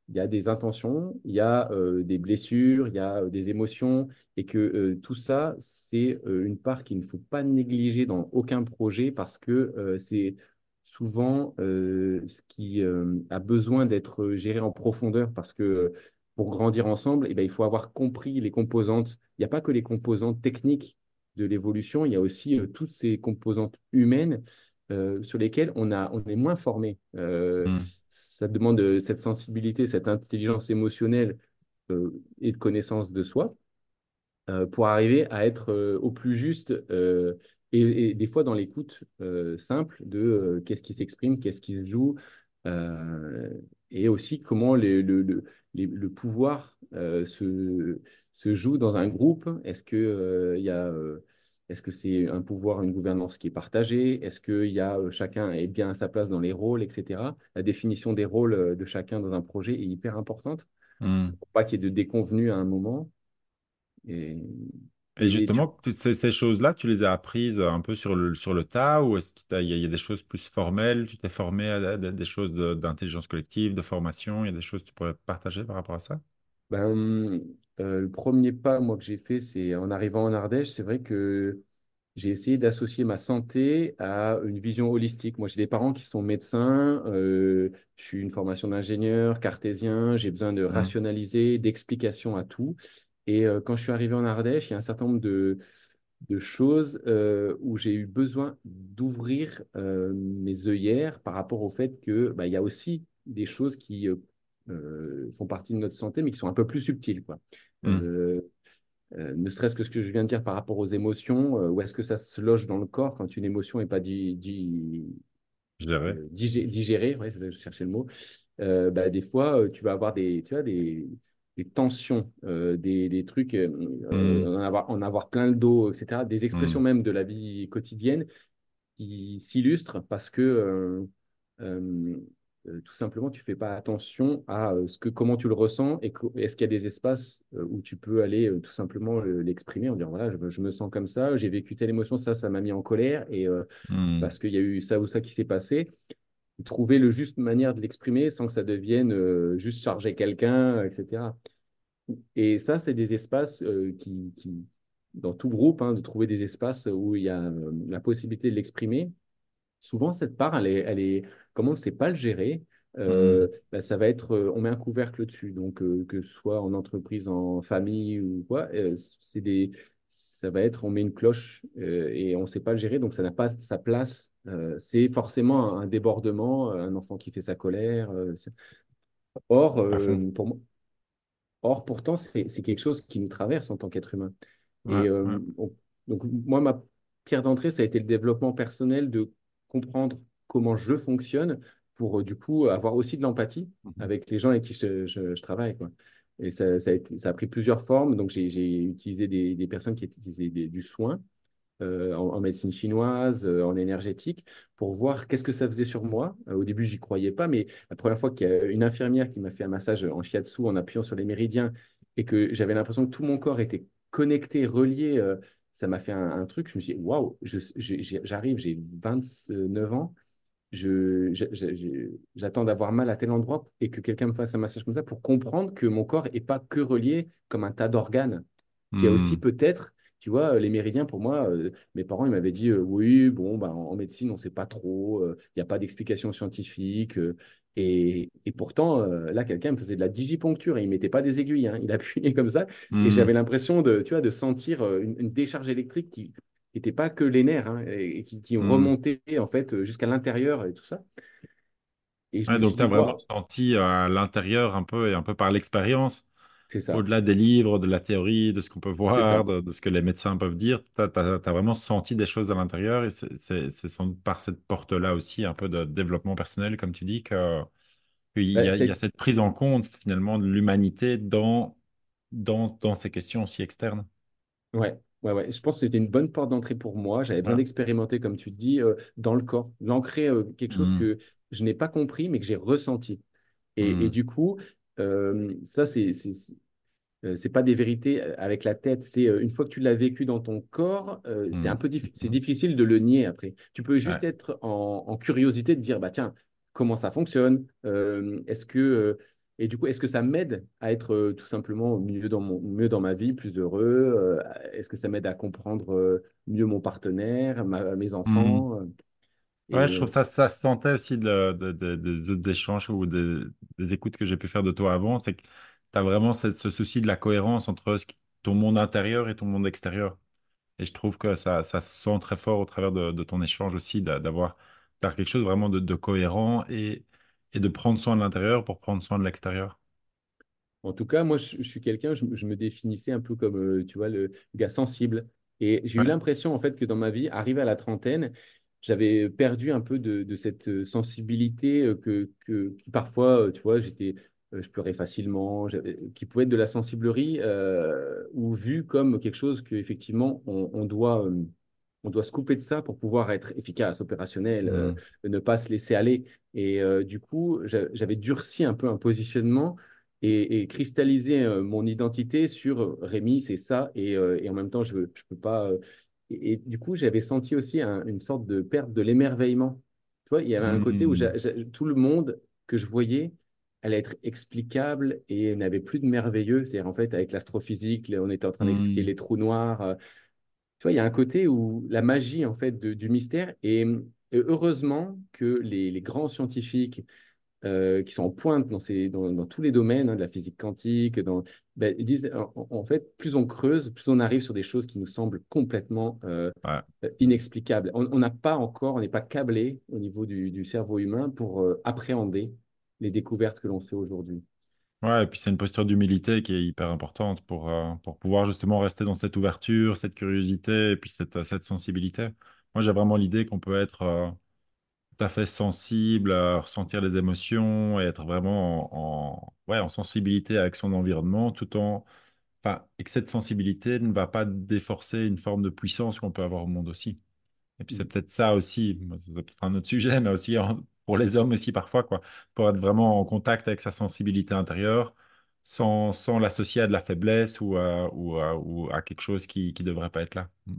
y a des intentions, il y a euh, des blessures, il y a euh, des émotions et que tout ça, c'est une part qu'il ne faut pas négliger dans aucun projet parce que c'est souvent ce qui a besoin d'être géré en profondeur parce que pour grandir ensemble, eh ben, il faut avoir compris les composantes. Il n'y a pas que les composantes techniques de l'évolution, il y a aussi toutes ces composantes humaines euh, sur lesquelles on a, on est moins formé. Euh, Mm. ça demande euh, cette sensibilité, cette intelligence émotionnelle et de connaissance de soi pour arriver à être au plus juste et, et des fois dans l'écoute simple de qu'est-ce qui s'exprime, qu'est-ce qui se joue et aussi comment les- le, le, les- le pouvoir se, se joue dans un groupe. Est-ce que, euh, il y a, est-ce que c'est un pouvoir, une gouvernance qui est partagée? Est-ce que y a, euh, chacun est bien à sa place dans les rôles, etc. La définition des rôles euh, de chacun dans un projet est hyper importante Mm. pour pas qu'il y ait de déconvenus à un moment. Et, tu justement, t- ces, ces choses-là, tu les as apprises un peu sur le, sur le tas ou est-ce qu'il y, a il y a des choses plus formelles? Tu t'es formé à, à- à des choses de- d'intelligence collective, de formation? Il y a des choses que tu pourrais partager par rapport à ça? Ben, euh, le premier pas, moi, que j'ai fait, c'est en arrivant en Ardèche. C'est vrai que j'ai essayé d'associer ma santé à une vision holistique. Moi, j'ai des parents qui sont médecins, euh, je suis une formation d'ingénieur, cartésien, j'ai besoin de Mm. rationaliser, d'explications à tout. Et euh, quand je suis arrivé en Ardèche, il y a un certain nombre de, de choses euh, où j'ai eu besoin d'ouvrir mes œillères par rapport au fait que bah, il y a aussi des choses qui font partie de notre santé, mais qui sont un peu plus subtiles, quoi. Mm. Euh, euh, ne serait-ce que ce que je viens de dire par rapport aux émotions, euh, où est-ce que ça se loge dans le corps quand une émotion n'est pas di- di- Je dirais. euh, digé- digérée, ouais, c'est ça que je cherchais le mot, euh, bah, des fois, euh, tu vas avoir des, tu vois, des, des tensions, euh, des, des trucs, euh, Mm. euh, en avoir, en avoir plein le dos, etc., des expressions Mm. même de la vie quotidienne qui s'illustrent parce que euh, euh, euh, tout simplement, tu fais pas attention à euh, ce que, comment tu le ressens et est-ce qu'il y a des espaces euh, où tu peux aller euh, tout simplement euh, l'exprimer en disant voilà, je, me- je me sens comme ça, j'ai vécu telle émotion, ça, ça m'a mis en colère et euh, Mm. parce qu'il y a eu ça ou ça qui s'est passé. Trouver le juste manière de l'exprimer sans que ça devienne euh, juste charger quelqu'un, etc. Et ça, c'est des espaces euh, qui, qui, dans tout groupe, hein, de trouver des espaces où il y a euh, la possibilité de l'exprimer souvent, cette part, elle est, elle est comment on ne sait pas le gérer, euh, Mm. bah, ça va être, euh, on met un couvercle dessus. Donc, euh, que ce soit en entreprise, en famille ou quoi, c'est des, ça va être, on met une cloche et on ne sait pas le gérer, donc ça n'a pas sa place. C'est forcément un, un débordement, un enfant qui fait sa colère. or, pour moi, Or, pourtant, c'est c'est quelque chose qui nous traverse en tant qu'être humain. Ouais, Et ouais. on- donc, moi, ma pierre d'entrée, ça a été le développement personnel de comprendre comment je fonctionne pour, euh, du coup, avoir aussi de l'empathie Mhm. avec les gens avec qui je, je- je travaille, quoi. Et ça, ça a été- ça a pris plusieurs formes. Donc, j'ai utilisé des, des personnes qui utilisaient des- du soin euh, en, en médecine chinoise, euh, en énergétique, pour voir qu'est-ce que ça faisait sur moi. Euh, au début, j'y croyais pas, mais la première fois qu'il y a une infirmière qui m'a fait un massage en shiatsu en appuyant sur les méridiens et que j'avais l'impression que tout mon corps était connecté, relié, ça m'a fait un, un truc. Je me suis dit, waouh, j'arrive, j'ai 29 ans. J'attends d'avoir mal à tel endroit et que quelqu'un me fasse un massage comme ça pour comprendre que mon corps n'est pas que relié comme un tas d'organes qu'il y a aussi Mm. peut-être, tu vois, les méridiens, pour moi, euh, mes parents, ils m'avaient dit, euh, oui, bon, bah, en, en médecine, on ne sait pas trop, euh, il n'y a pas d'explication scientifique. et, et pourtant, là, quelqu'un me faisait de la digiponcture et il ne mettait pas des aiguilles, hein, il appuyait comme ça. Et j'avais Mm. l'impression de, tu vois, de sentir une, une décharge électrique qui n'était pas que les nerfs, hein, et, qui, qui Mm. remontait, en fait, euh, jusqu'à l'intérieur et tout ça. Et Ouais, donc, tu as vraiment senti euh, à l'intérieur un peu et un peu par l'expérience, au-delà des livres, de la théorie, de ce qu'on peut voir, de, de ce que les médecins peuvent dire, tu as, vraiment senti des choses à l'intérieur et c'est sans doute par cette porte-là aussi, un peu de développement personnel, comme tu dis, que, qu'il y Bah, a, il a y a cette prise en compte finalement de l'humanité dans, dans, dans ces questions aussi externes. Ouais, ouais, ouais. Je pense que c'était une bonne porte d'entrée pour moi. J'avais besoin Ouais. d'expérimenter, comme tu dis, euh, dans le corps, l'ancrer euh, quelque chose Mm. que je n'ai pas compris, mais que j'ai ressenti. Et, et Mm. du coup, euh, ça, c'est, c'est, pas des vérités avec la tête. C'est une fois que tu l'as vécu dans ton corps, euh, c'est un Mm. peu diffi- c'est difficile de le nier après. Tu peux juste Ouais. être en, en curiosité de dire, bah tiens, comment ça fonctionne? Euh, est-ce que et du coup, est-ce que ça m'aide à être euh, tout simplement mieux dans mon, mieux dans ma vie, plus heureux? Euh, est-ce que ça m'aide à comprendre euh, mieux mon partenaire, ma- mes Mm. enfants? euh, Ouais, je trouve ça, ça se sentait aussi de, de- de- des autres échanges ou des, des écoutes que j'ai pu faire de toi avant, c'est que tu as vraiment cette- ce souci de la cohérence entre ce qui- ton monde intérieur et ton monde extérieur. Et je trouve que ça, ça se sent très fort au travers de, ton échange aussi, d'a- d'avoir quelque chose vraiment de, de cohérent et, et de prendre soin de l'intérieur pour prendre soin de l'extérieur? En tout cas, moi, je, je suis quelqu'un, je, je me définissais un peu comme, euh, tu vois, le gars sensible. Et j'ai eu l'impression, en fait, que dans ma vie, arrivé à la trentaine, j'avais perdu un peu de, de cette euh, sensibilité euh, que, que, parfois, tu vois, j'étais, je pleurais facilement, qui pouvait être de la sensiblerie euh, ou vu comme quelque chose qu'effectivement, on, on doit, euh, on doit se couper de ça pour pouvoir être efficace, opérationnel, euh, Mm. ne pas se laisser aller. Et euh, du coup, j'a- j'avais durci un peu un positionnement et, et cristalliser euh, mon identité sur Rémi, c'est ça, et, et en même temps, je ne peux pas. et, et du coup, j'avais senti aussi un- une sorte de perte de l'émerveillement. Tu vois, il y avait un côté où Mm. j'a- tout le monde que je voyais allait être explicable et n'avait plus de merveilleux. C'est-à-dire, en fait, avec l'astrophysique, on était en train d'expliquer Mm. les trous noirs. Tu vois, il y a un côté où la magie, en fait, de- du mystère, et, heureusement que les, les grands scientifiques euh, qui sont en pointe dans, ces, dans, dans tous les domaines, hein, de la physique quantique, dans, ben, ils disent, en, en fait, plus on creuse, plus on arrive sur des choses qui nous semblent complètement euh, Ouais. inexplicables. On on n'a pas encore, on n'est pas câblé au niveau du, du cerveau humain pour euh, appréhender les découvertes que l'on fait aujourd'hui. Ouais, et puis c'est une posture d'humilité qui est hyper importante pour, euh, pour pouvoir justement rester dans cette ouverture, cette curiosité et puis cette, cette sensibilité. Moi, j'ai vraiment l'idée qu'on peut être euh, tout à fait sensible, à ressentir les émotions et être vraiment en, en- ouais, en sensibilité avec son environnement tout en... Enfin, et que cette sensibilité ne va pas déforcer une forme de puissance qu'on peut avoir au monde aussi. Et puis c'est peut-être ça aussi, moi, c'est peut-être un autre sujet, mais aussi en- pour les hommes aussi parfois, quoi, pour être vraiment en contact avec sa sensibilité intérieure, sans, sans l'associer à de la faiblesse ou à, ou à, ou à quelque chose qui ne devrait pas être là. Mm.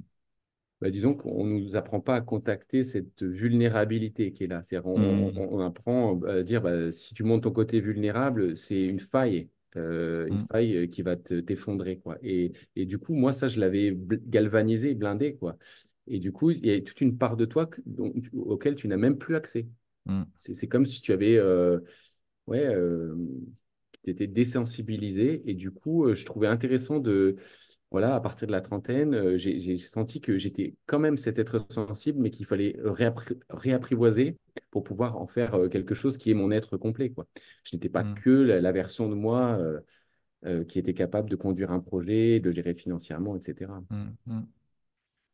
Bah, disons qu'on ne nous apprend pas à contacter cette vulnérabilité qui est là. C'est-à-dire, on, Mm. on- on apprend à dire, bah, si tu montes ton côté vulnérable, c'est une faille, euh, une Mm. faille euh, qui va te t'effondrer, quoi. Et, et du coup, moi, ça, je l'avais galvanisé, blindé, quoi. Et du coup, il y a toute une part de toi que- dont- auquel tu n'as même plus accès. Mm. C'est comme si tu avais, euh, ouais, euh, tu étais désensibilisé. Et du coup, euh, je trouvais intéressant de voilà, à partir de la trentaine, euh, j'ai senti que j'étais quand même cet être sensible, mais qu'il fallait réappri- réapprivoiser pour pouvoir en faire quelque chose qui est mon être complet, quoi. Je n'étais pas Mm. que la, la version de moi euh, qui était capable de conduire un projet, de gérer financièrement, etc. Mm.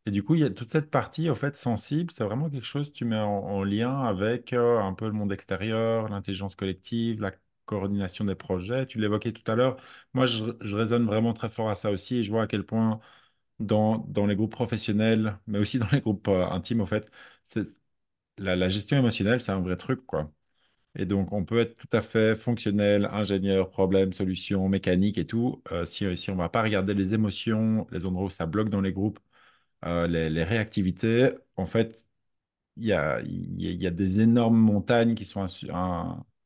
Et du coup, il y a toute cette partie, en fait, sensible, c'est vraiment quelque chose que tu mets en, en lien avec euh, un peu le monde extérieur, l'intelligence collective, la coordination des projets. Tu l'évoquais tout à l'heure. Moi, je, je raisonne vraiment très fort à ça aussi et je vois à quel point dans, dans les groupes professionnels, mais aussi dans les groupes euh, intimes, en fait, la gestion émotionnelle, c'est un vrai truc, quoi. Et donc, on peut être tout à fait fonctionnel, ingénieur, problème, solution, mécanique et tout. euh, si, si on ne va pas regarder les émotions, les endroits où ça bloque dans les groupes, euh, les, réactivités, en fait, il y a, y a, des énormes montagnes qui sont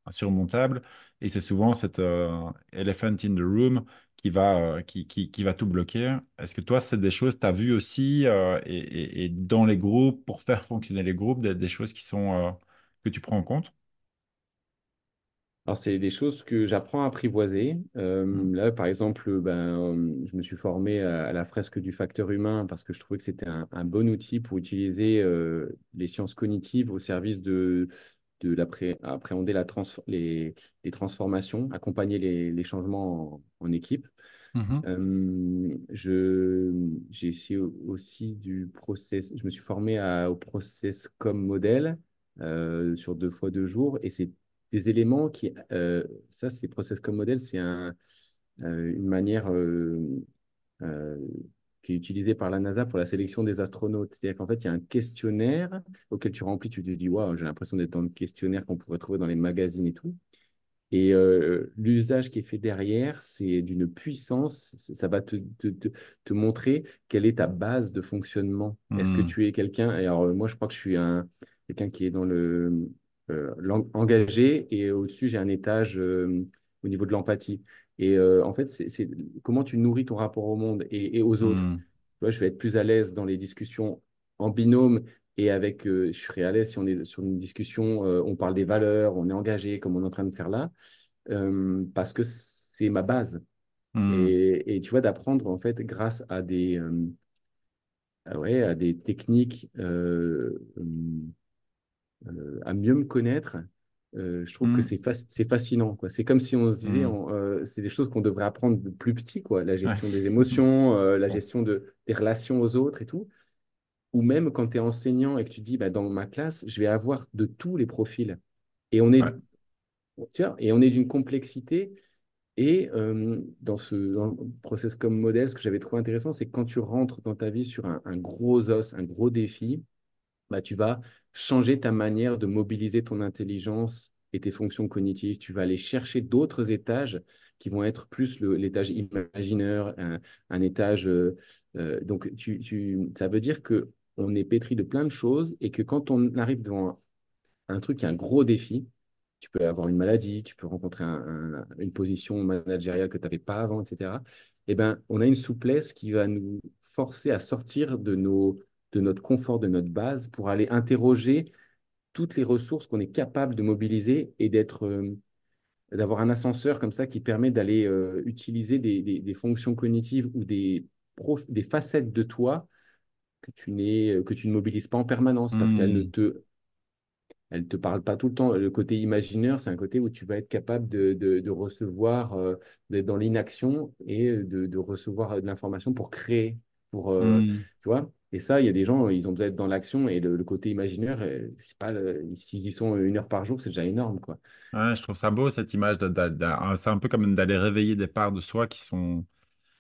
insurmontables. Et c'est souvent cet euh, elephant in the room qui va, euh, qui, qui, va tout bloquer. Est-ce que toi, c'est des choses que tu as vues aussi et, dans les groupes, pour faire fonctionner les groupes, des, des choses qui sont, que tu prends en compte? Alors, c'est des choses que j'apprends à apprivoiser. Mm. Euh, là, par exemple, ben, je me suis formé à, la fresque du facteur humain parce que je trouvais que c'était un, un bon outil pour utiliser euh, les sciences cognitives au service de, de appréhender la trans- les, les transformations, accompagner les, les changements en, en équipe. Euh, je, j'ai essayé aussi du process, je me suis formé à- au process comme modèle euh, sur deux fois deux jours et c'est des éléments qui, euh, ça c'est process comme modèle, c'est un, euh, une manière euh, qui est utilisée par la NASA pour la sélection des astronautes. C'est-à-dire qu'en fait, il y a un questionnaire auquel tu remplis, tu te dis, waouh, j'ai l'impression d'être dans le questionnaire qu'on pourrait trouver dans les magazines et tout. Et euh, l'usage qui est fait derrière, c'est d'une puissance, ça va te, te, te, te montrer quelle est ta base de fonctionnement. Est-ce que Mm. tu es quelqu'un, alors moi je crois que je suis un, quelqu'un qui est dans le engagé et au-dessus j'ai un étage euh, au niveau de l'empathie. Et euh, en fait, c'est comment tu nourris ton rapport au monde et, et aux autres. Mm. Vois, je vais être plus à l'aise dans les discussions en binôme et avec, euh, je serai à l'aise si on est sur une discussion, euh, on parle des valeurs, on est engagé comme on est en train de faire là euh, parce que c'est ma base. Mm. Et, et tu vois, d'apprendre en fait grâce à des, euh, ah ouais, à des techniques euh, euh, à mieux me connaître, euh, je trouve que Mm. c'est fac- fascinant. C'est comme si on se disait, Mm. euh, c'est des choses qu'on devrait apprendre de plus petit, quoi. La Ouais. gestion des émotions, euh, la gestion de, des relations aux autres et tout. Ou même quand tu es enseignant et que tu dis, bah, dans ma classe, je vais avoir de tous les profils. Et on est, Ouais. tiens, et on est d'une complexité. Et euh, dans ce dans process comme modèle, ce que j'avais trouvé intéressant, c'est que quand tu rentres dans ta vie sur un, un gros os, un gros défi, bah, tu vas changer ta manière de mobiliser ton intelligence et tes fonctions cognitives. Tu vas aller chercher d'autres étages qui vont être plus l'étage imaginaire, un, étage. euh, euh, donc, tu, tu- ça veut dire que on est pétri de plein de choses et que quand on arrive devant un, truc qui est un gros défi, tu peux avoir une maladie, tu peux rencontrer un- un- une position managériale que tu n'avais pas avant, etc. Eh ben, on a une souplesse qui va nous forcer à sortir de, nos, de notre confort, de notre base, pour aller interroger toutes les ressources qu'on est capable de mobiliser et d'être, euh, d'avoir un ascenseur comme ça qui permet d'aller euh, utiliser des, des, des, fonctions cognitives ou des, des facettes de toi que tu, n'es, que tu ne mobilises pas en permanence parce qu'elles ne hmm. te te parle pas tout le temps. Le côté imaginaire, c'est un côté où tu vas être capable de, de, recevoir, euh, d'être dans l'inaction et de, de, recevoir de l'information pour créer, pour, euh, hmm. tu vois? Et ça, il y a des gens, ils ont besoin d'être dans l'action et le, côté imaginaire, euh, c'est pas, s'ils y sont une heure par jour, c'est déjà énorme, quoi. Ouais, je trouve ça beau cette image. C'est un peu comme d'aller réveiller des parts de soi qui sont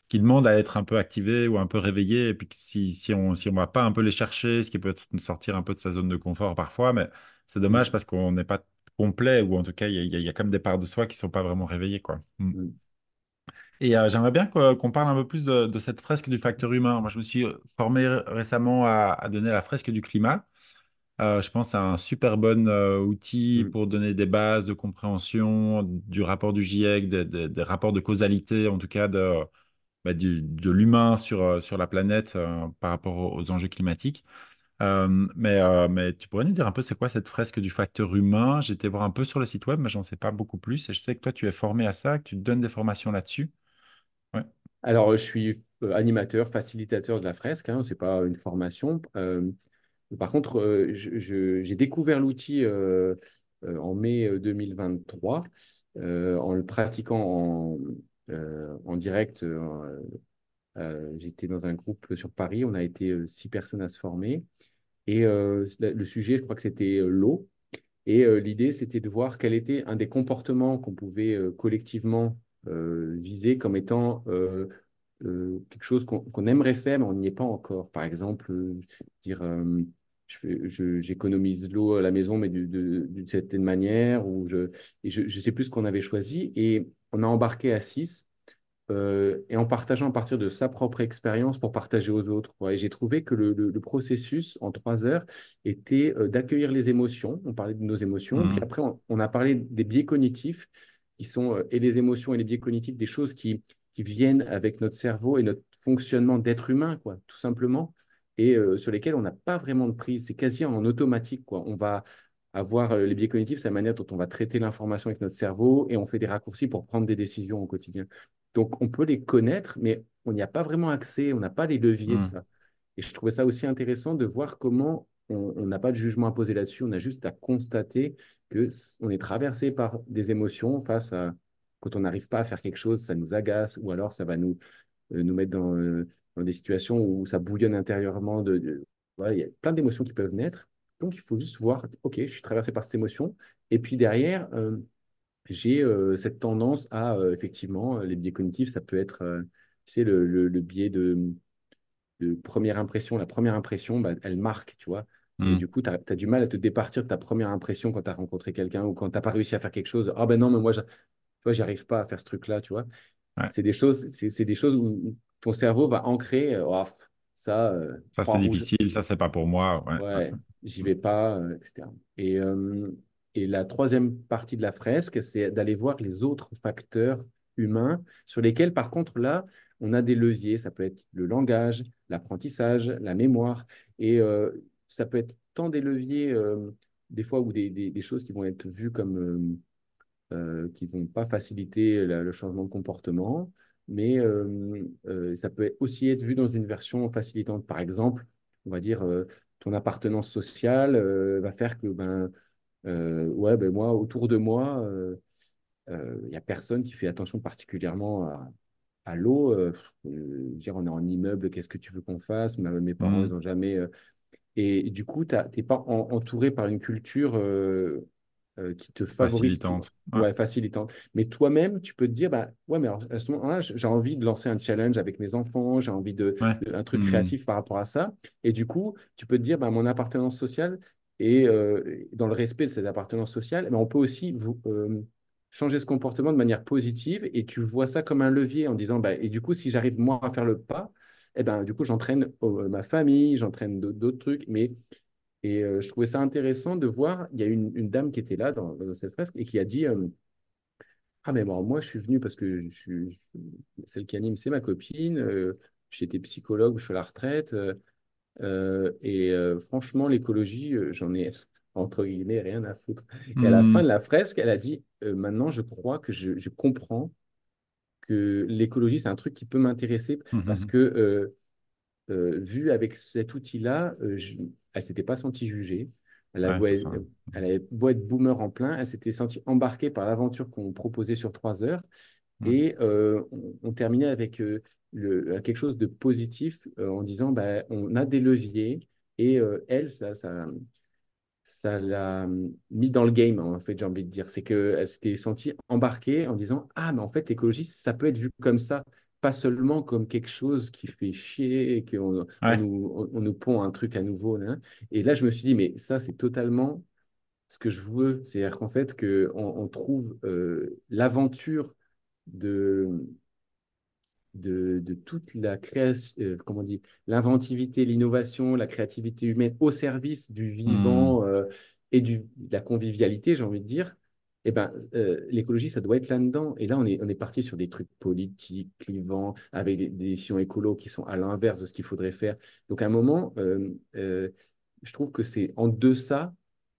qui demandent à être un peu activées ou un peu réveillées. Et puis si, si on si on va pas un peu les chercher, ce qui peut être sortir un peu de sa zone de confort parfois, mais c'est dommage parce qu'on n'est pas complet, ou en tout cas, il y, y, a quand même des parts de soi qui ne sont pas vraiment réveillées. Quoi. Mm. Et euh, j'aimerais bien qu'on parle un peu plus de, cette fresque du facteur humain. Moi, je me suis formé récemment à, donner la fresque du climat. Euh, je pense que c'est un super bon euh, outil mm. pour donner des bases de compréhension du rapport du GIEC, des, rapports de causalité, en tout cas de, bah, de l'humain sur, sur la planète par rapport aux enjeux climatiques. Euh, mais, euh, mais tu pourrais nous dire un peu c'est quoi cette fresque du facteur humain? J'étais voir un peu sur le site web, mais j'en sais pas beaucoup plus. Et je sais que toi, tu es formé à ça, que tu donnes des formations là-dessus. Ouais. Alors, je suis euh, animateur, facilitateur de la fresque. Hein, ce n'est pas une formation. par contre, j'ai découvert l'outil en mai 2023 en le pratiquant en, en direct. J'étais dans un groupe sur Paris. On a été six personnes à se former. Et euh, le sujet, je crois que c'était euh, l'eau. Et euh, l'idée, c'était de voir quel était un des comportements qu'on pouvait collectivement viser comme étant quelque chose qu'on aimerait faire, mais on n'y est pas encore. Par exemple, dire j'économise l'eau à la maison, mais d'une certaine manière, ou je ne sais plus ce qu'on avait choisi. Et on a embarqué à 6 euh, et en partageant à partir de sa propre expérience pour partager aux autres. Et j'ai trouvé que le, processus en trois heures était euh, d'accueillir les émotions. On parlait de nos émotions, puis mmh. après on, a parlé des biais cognitifs qui sont euh, et les émotions et les biais cognitifs des choses qui, qui viennent avec notre cerveau et notre fonctionnement d'être humain, quoi, tout simplement, et sur lesquels on n'a pas vraiment de prise. C'est quasi en automatique, quoi. On va avoir les biais cognitifs, c'est la manière dont on va traiter l'information avec notre cerveau et on fait des raccourcis pour prendre des décisions au quotidien. Donc, on peut les connaître, mais on n'y a pas vraiment accès, on n'a pas les leviers de hmm. ça. Et je trouvais ça aussi intéressant de voir comment on n'a pas de jugement à poser là-dessus, on a juste à constater qu'on est traversé par des émotions face à quand on n'arrive pas à faire quelque chose, ça nous agace, ou alors ça va nous, euh, nous mettre dans, euh, dans, des situations où ça bouillonne intérieurement. De, voilà, il y a plein d'émotions qui peuvent naître. Donc, il faut juste voir, OK, je suis traversé par cette émotion. Et puis derrière, euh, j'ai euh, cette tendance à, euh, effectivement, euh, les biais cognitifs, ça peut être, tu sais, le, le, biais de, de, première impression. La première impression, bah, elle marque, tu vois. Et mmh. du coup, tu as, du mal à te départir de ta première impression quand tu as rencontré quelqu'un ou quand tu n'as pas réussi à faire quelque chose. Ah ben non, mais moi, je arrive pas à faire ce truc-là, tu vois. C'est des choses, c'est des choses où ton cerveau va ancrer. Oh, ça, ça c'est difficile, ça c'est pas pour moi. Ouais, ouais j'y vais pas, etc. Et, et la troisième partie de la fresque, c'est d'aller voir les autres facteurs humains sur lesquels, par contre, là, on a des leviers. Ça peut être le langage, l'apprentissage, la mémoire. Et euh, ça peut être tant des leviers, euh, des fois, ou des, choses qui vont être vues comme euh, qui ne vont pas faciliter le changement de comportement, mais ça peut aussi être vu dans une version facilitante. Par exemple, on va dire, ton appartenance sociale va faire que ben, ouais, ben moi, autour de moi, il euh, n'y euh, a personne qui fait attention particulièrement à, à l'eau. dire, on est en immeuble, qu'est-ce que tu veux qu'on fasse? Mes parents, mmh. ils n'ont jamais. et, du coup, tu n'es pas entouré par une culture qui te favorise. Facilitante. Ouais, facilitante. Mais toi-même, tu peux te dire, bah, ouais, mais à ce moment-là, j'ai envie de lancer un challenge avec mes enfants, j'ai envie de, un truc mmh. créatif par rapport à ça. Et du coup, tu peux te dire, bah, mon appartenance sociale, et euh, dans le respect de cette appartenance sociale, mais on peut aussi euh, changer ce comportement de manière positive et tu vois ça comme un levier en disant, bah, et du coup, si j'arrive moi à faire le pas, eh ben, du coup, j'entraîne euh, ma famille, j'entraîne d'autres trucs. Mais, et je trouvais ça intéressant de voir, il y a une, dame qui était là dans, cette fresque et qui a dit, ah mais bon, moi, je suis venu parce que celle qui anime, c'est ma copine j'étais psychologue, je suis à la retraite. Et franchement, l'écologie, j'en ai entre guillemets rien à foutre. Et à la fin Hmm. de la fresque, elle a dit Maintenant, je crois que je, je comprends que l'écologie, c'est un truc qui peut m'intéresser parce Mhm. que, euh, euh, vu avec cet outil-là, euh, je- elle s'était pas sentie jugée. Elle avait Ouais, ça. elle avait beau être boomer en plein, elle s'était sentie embarquée par l'aventure qu'on proposait sur trois heures. Ouais. Et euh, on, on terminait avec euh, le, quelque chose de positif euh, en disant bah, on a des leviers. Et euh, elle, ça, ça, ça l'a mis dans le game, en fait, j'ai envie de dire. C'est qu'elle s'était sentie embarquée en disant Ah, mais en fait, l'écologie, ça peut être vu comme ça, pas seulement comme quelque chose qui fait chier, et qu'on on nous, on, on nous pond un truc à nouveau. là. Et là, je me suis dit Mais ça, c'est totalement ce que je veux. C'est-à-dire qu'en fait, que on, on trouve euh, l'aventure de, de, de toute la création, euh, comment dit, l'inventivité, l'innovation, la créativité humaine au service du Hmm. vivant euh, et du, de la convivialité, j'ai envie de dire, eh ben, euh, l'écologie, ça doit être là-dedans. Et là, on est, on est parti sur des trucs politiques, clivants, avec des, décisions écolo qui sont à l'inverse de ce qu'il faudrait faire. Donc, à un moment, je trouve que c'est en deçà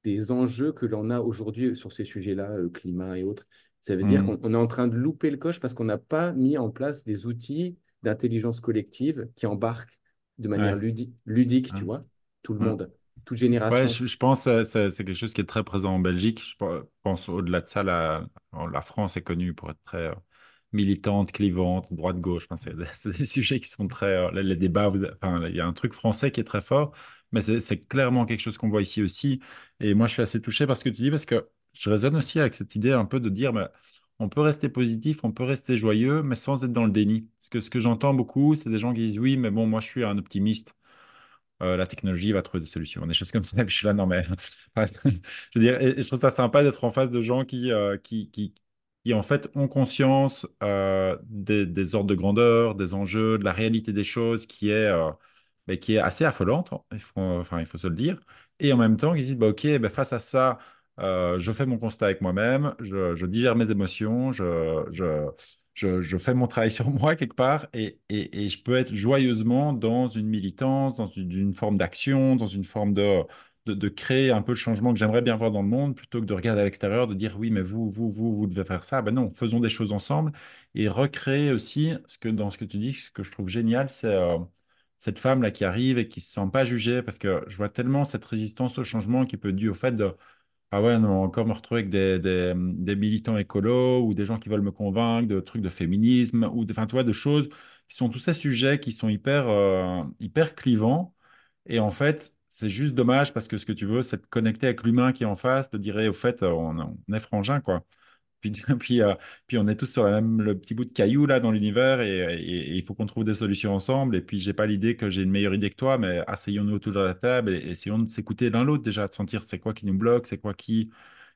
des enjeux que l'on a aujourd'hui sur ces sujets-là, euh, climat et autres. Ça veut dire Hmm. qu'on on est en train de louper le coche parce qu'on n'a pas mis en place des outils d'intelligence collective qui embarquent de manière Ouais. ludi- ludique, Ouais. tu vois, tout le Ouais. monde, toute Ouais, génération. je, je pense que c'est c'est quelque chose qui est très présent en Belgique. Je pe- pense au-delà de ça, la, la France est connue pour être très euh, militante, clivante, droite-gauche. Enfin, c'est des, sujets qui sont très... euh, les, débats, vous- enfin, il y a un truc français qui est très fort, mais c'est c'est clairement quelque chose qu'on voit ici aussi. Et moi, je suis assez touché par ce que tu dis, parce que je résonne aussi avec cette idée un peu de dire, mais on peut rester positif, on peut rester joyeux, mais sans être dans le déni. Parce que ce que j'entends beaucoup, c'est des gens qui disent, oui, mais bon, moi, je suis un optimiste euh, la technologie va trouver des solutions, des choses comme ça. Et puis je suis là, non, mais je veux dire, je trouve ça sympa d'être en face de gens qui, euh, qui, qui, qui, en fait, ont conscience euh, des, ordres de grandeur, des enjeux, de la réalité des choses qui est, mais qui est assez affolante, il faut, enfin, il faut se le dire. Et en même temps, ils disent, bah, OK, ben, face à ça, euh, je fais mon constat avec moi-même, je, digère mes émotions, je, je, je, fais mon travail sur moi quelque part et, et, je peux être joyeusement dans une militance, dans une, forme d'action, dans une forme de, de, de créer un peu le changement que j'aimerais bien voir dans le monde, plutôt que de regarder à l'extérieur, de dire oui, mais vous, vous, vous, vous devez faire ça. Ben non, faisons des choses ensemble et recréer aussi ce que dans ce que tu dis, ce que je trouve génial, c'est euh, cette femme-là qui arrive et qui ne se sent pas jugée parce que je vois tellement cette résistance au changement qui peut être due au fait de ah ouais, non, encore me retrouver avec des, militants écolos ou des gens qui veulent me convaincre de trucs de féminisme ou de, enfin, tu vois, de choses qui sont tous ces sujets qui sont hyper, euh, hyper clivants. Et en fait, c'est juste dommage parce que ce que tu veux, c'est de connecter avec l'humain qui est en face, de dire, au fait, on, on est frangin, quoi. Puis, puis, euh, puis on est tous sur la même, le petit bout de caillou là dans l'univers et, il faut qu'on trouve des solutions ensemble. Et puis, j'ai pas l'idée que j'ai une meilleure idée que toi, mais asseyons-nous autour de la table et essayons de s'écouter l'un l'autre déjà, de sentir c'est quoi qui nous bloque, c'est quoi qui.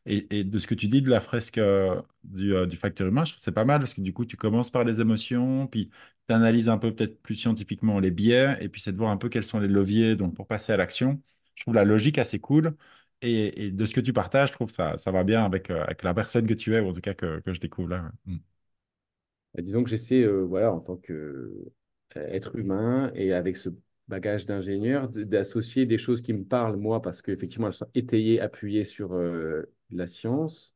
Et, de ce que tu dis de la fresque euh, du, euh, du facteur humain, je trouve c'est pas mal parce que du coup, tu commences par les émotions, puis tu analyses un peu peut-être plus scientifiquement les biais, et puis c'est de voir un peu quels sont les leviers donc, pour passer à l'action. Je trouve la logique assez cool. Et, de ce que tu partages, je trouve ça, ça va bien avec, euh, avec la personne que tu es, ou en tout cas que, que je découvre là. Mm. Euh, Disons que j'essaie, euh, voilà, en tant que euh, humain et avec ce bagage d'ingénieur, d'associer des choses qui me parlent, moi, parce qu'effectivement, elles sont étayées, appuyées sur la science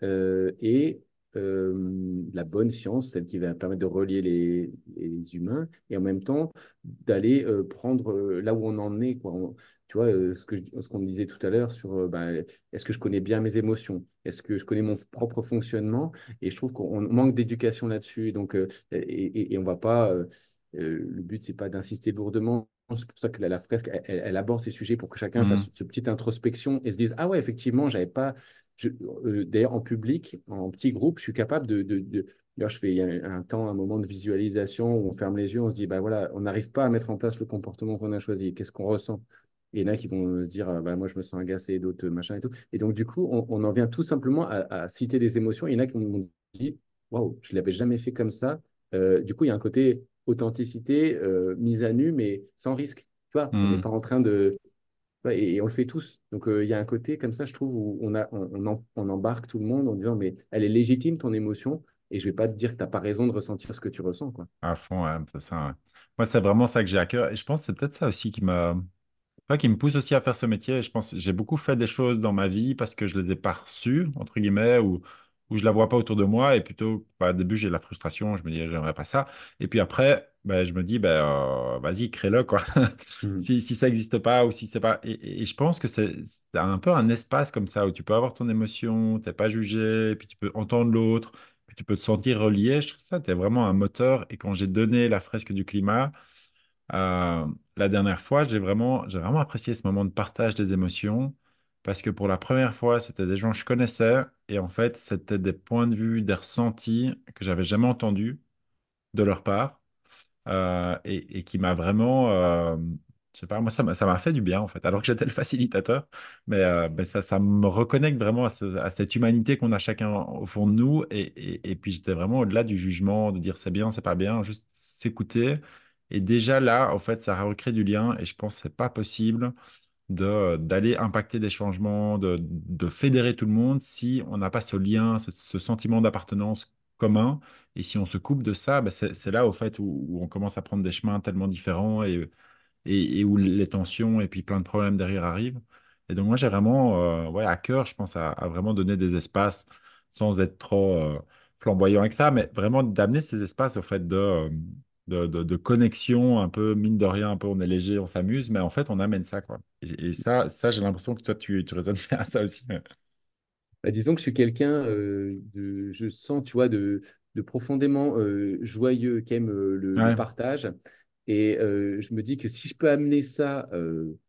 et la bonne science, celle qui va permettre de relier les, les humains, et en même temps d'aller prendre là où on en est. Quoi. Tu vois, euh, ce je- ce qu'on disait tout à l'heure sur euh, ben, est-ce que je connais bien mes émotions? Est-ce que je connais mon propre fonctionnement? Et je trouve qu'on manque d'éducation là-dessus. Donc, euh, et, et, et on va pas. euh, le but, c'est pas d'insister lourdement. C'est pour ça que la, la fresque, elle, aborde ces sujets pour que chacun fasse Mm. cette petite introspection et se dise, ah ouais, effectivement, j'avais pas, euh, d'ailleurs, en public, en petit groupe, je suis capable de. de, de- D'ailleurs, je fais il y a un temps, un moment de visualisation où on ferme les yeux, on se dit, bah voilà, on n'arrive pas à mettre en place le comportement qu'on a choisi. Qu'est-ce qu'on ressent? Et il y en a qui vont se dire, ah, bah, moi, je me sens agacé, d'autres machin et tout. Et donc, du coup, on, on en vient tout simplement à, à citer des émotions. Il y en a qui m'ont dit, waouh, je ne l'avais jamais fait comme ça. Euh, du coup, il y a un côté authenticité, euh, mise à nu, mais sans risque. Tu vois, on n'est Mm. pas en train de, Ouais, et, et on le fait tous. Donc, euh, il y a un côté comme ça, je trouve, où on, a, on, on, en- on embarque tout le monde en disant, mais elle est légitime, ton émotion. et je vais pas te dire que tu n'as pas raison de ressentir ce que tu ressens. Quoi. À fond, ouais, c'est ça. ouais. Moi, c'est vraiment ça que j'ai à cœur. Et je pense que c'est peut-être ça aussi qui m'a, Qui me pousse aussi à faire ce métier. Je pense que j'ai beaucoup fait des choses dans ma vie parce que je les ai pas reçues, entre guillemets, ou, ou je la vois pas autour de moi. Et plutôt, bah, au début, j'ai la frustration, je me dis, j'aimerais pas ça. Et puis après, bah, je me dis, bah, euh, vas-y, crée-le, quoi. Mhm. Si, si ça n'existe pas ou si c'est pas. Et, je pense que c'est un peu un espace comme ça où tu peux avoir ton émotion, t'es pas jugé, puis tu peux entendre l'autre, puis tu peux te sentir relié. Je trouve ça, tu es vraiment un moteur. Et quand j'ai donné la fresque du climat, euh, la dernière fois, j'ai vraiment, vraiment apprécié ce moment de partage des émotions parce que pour la première fois, c'était des gens que je connaissais et en fait, c'était des points de vue, des ressentis que j'avais jamais entendus de leur part euh, et, qui m'a vraiment, euh, je sais pas, moi, ça m'a fait du bien en fait, alors que j'étais le facilitateur, mais, euh, ça, ça me reconnecte vraiment à, ce- à cette humanité qu'on a chacun au fond de nous et, et puis j'étais vraiment au-delà du jugement, de dire c'est bien, c'est pas bien, juste s'écouter. Et déjà là, en fait, ça recrée du lien et je pense que c'est pas possible d'aller impacter des changements, de, de fédérer tout le monde si on n'a pas ce lien, ce, ce sentiment d'appartenance commun. Et si on se coupe de ça, ben c'est, là, au fait, où, on commence à prendre des chemins tellement différents et, et, où les tensions et puis plein de problèmes derrière arrivent. Et donc, moi, j'ai vraiment euh, ouais, à cœur, je pense, à, à vraiment donner des espaces sans être trop euh, flamboyant avec ça, mais vraiment d'amener ces espaces, au fait, de, euh, de, de, de connexion, un peu, mine de rien, un peu, on est léger, on s'amuse, mais en fait, on amène ça, quoi. Et, et ça, ça j'ai l'impression que toi, tu, tu à ça aussi. Bah, disons que je suis quelqu'un euh, de, je sens, tu vois, de, de profondément euh, joyeux, qui aime euh, le, partage. Et euh, je me dis que si je peux amener ça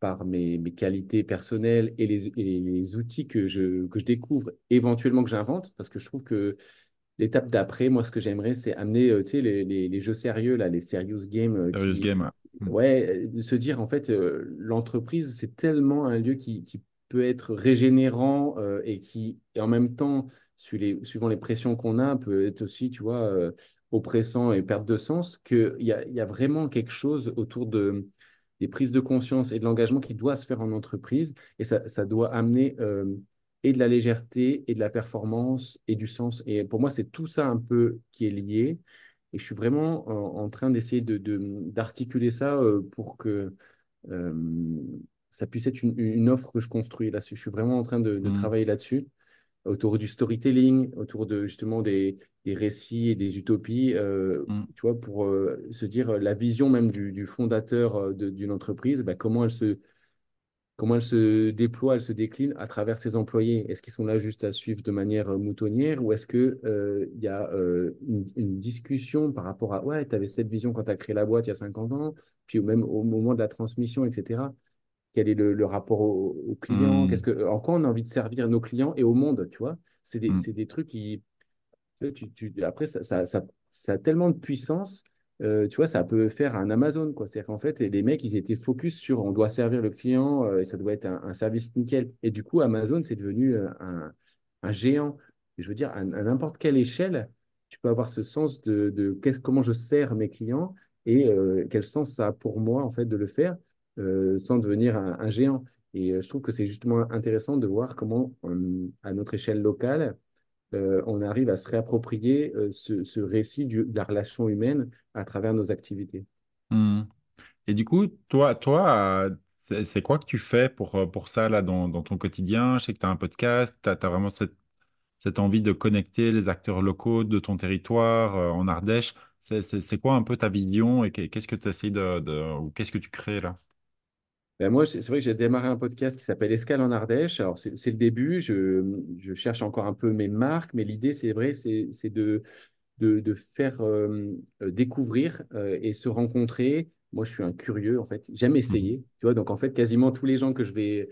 par mes, mes qualités personnelles et les, et les outils que je, que je découvre, éventuellement que j'invente, parce que je trouve que l'étape d'après, moi, ce que j'aimerais, c'est amener, euh, les, les, les jeux sérieux, là, les serious games euh, Serious qui, Game. ouais. Ouais, euh, de se dire, en fait, euh, l'entreprise, c'est tellement un lieu qui, qui peut être régénérant euh, et qui, et en même temps, su- les- suivant les pressions qu'on a, peut être aussi, tu vois, oppressant et perte de sens, qu'il y a, y a vraiment quelque chose autour de, des prises de conscience et de l'engagement qui doit se faire en entreprise. Et ça, ça doit amener et de la légèreté et de la performance et du sens. Et pour moi, c'est tout ça un peu qui est lié. Et je suis vraiment en, en train d'essayer de, de- d'articuler ça euh, pour que euh, ça puisse être une, une offre que je construis là-dessus. Je suis vraiment en train de, de Mm. travailler là-dessus, autour du storytelling, autour de justement des, des récits et des utopies, euh, Mm. tu vois, pour se dire la vision même du, du fondateur de- d'une entreprise, bah, comment elle se, comment elle se déploie, elle se décline à travers ses employés? Est-ce qu'ils sont là juste à suivre de manière euh, moutonnière ou est-ce qu'il il y a euh, une, une discussion par rapport à, ouais, tu avais cette vision quand tu as créé la boîte il y a 50 ans, puis même au moment de la transmission, etc. Quel est le, le rapport au, au client? Qu'est-ce Mm. que, en quoi on a envie de servir nos clients et au monde, tu vois? C'est des, Mm. des trucs qui, tu, tu- après, ça, ça, ça- ça a tellement de puissance, euh, tu vois, ça peut faire un Amazon. C'est-à-dire qu'en fait, les mecs, ils étaient focus sur on doit servir le client euh, et ça doit être un, service nickel. Et du coup, Amazon, c'est devenu euh, un, un géant. Je veux dire, à, n'importe quelle échelle, tu peux avoir ce sens de, comment je sers mes clients et quel sens ça a pour moi, en fait, de le faire sans devenir un, géant. Et je trouve que c'est justement intéressant de voir comment, à notre échelle locale, euh, on arrive à se réapproprier euh, ce, récit de la relation humaine à travers nos activités. Mm. Et du coup, toi, toi, c'est quoi que tu fais pour, euh, pour ça là, dans, ton quotidien? Je sais que tu as un podcast, tu as, vraiment cette, cette envie de connecter les acteurs locaux de ton territoire en Ardèche. C'est quoi un peu ta vision et qu'est- qu'est-ce que tu de, qu'est-ce que tu crées là? Ben moi, c'est vrai que j'ai démarré un podcast qui s'appelle Escale en Ardèche. Alors, c'est le début. Je, je cherche encore un peu mes marques, mais l'idée, c'est vrai, c'est de, de, de faire euh, découvrir euh, et se rencontrer. Moi, je suis un curieux, en fait. J'aime Mhm. essayer. Tu vois, donc, en fait, quasiment tous les gens que je vais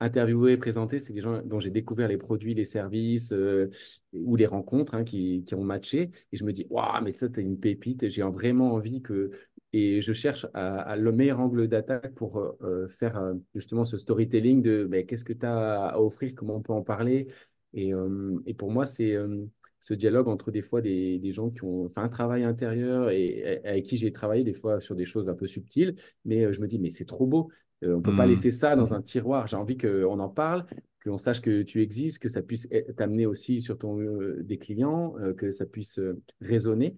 interviewer, présenter, c'est des gens dont j'ai découvert les produits, les services euh, ou les rencontres hein, qui, qui ont matché. Et je me dis, waouh, mais ça, t'es une pépite. J'ai vraiment envie que. Et je cherche à, à le meilleur angle d'attaque pour euh, euh, faire euh, justement ce storytelling de ben, qu'est-ce que tu as à offrir, comment on peut en parler. Et, euh, et pour moi, c'est. ce dialogue entre des fois des, des gens qui ont fait un travail intérieur et, et avec qui j'ai travaillé des fois sur des choses un peu subtiles, mais je me dis, mais c'est trop beau. On ne peut pas Mhm. laisser ça dans un tiroir. J'ai envie qu'on en parle, qu'on sache que tu existes, que ça puisse e-, t'amener aussi sur ton, des clients, que ça puisse résonner.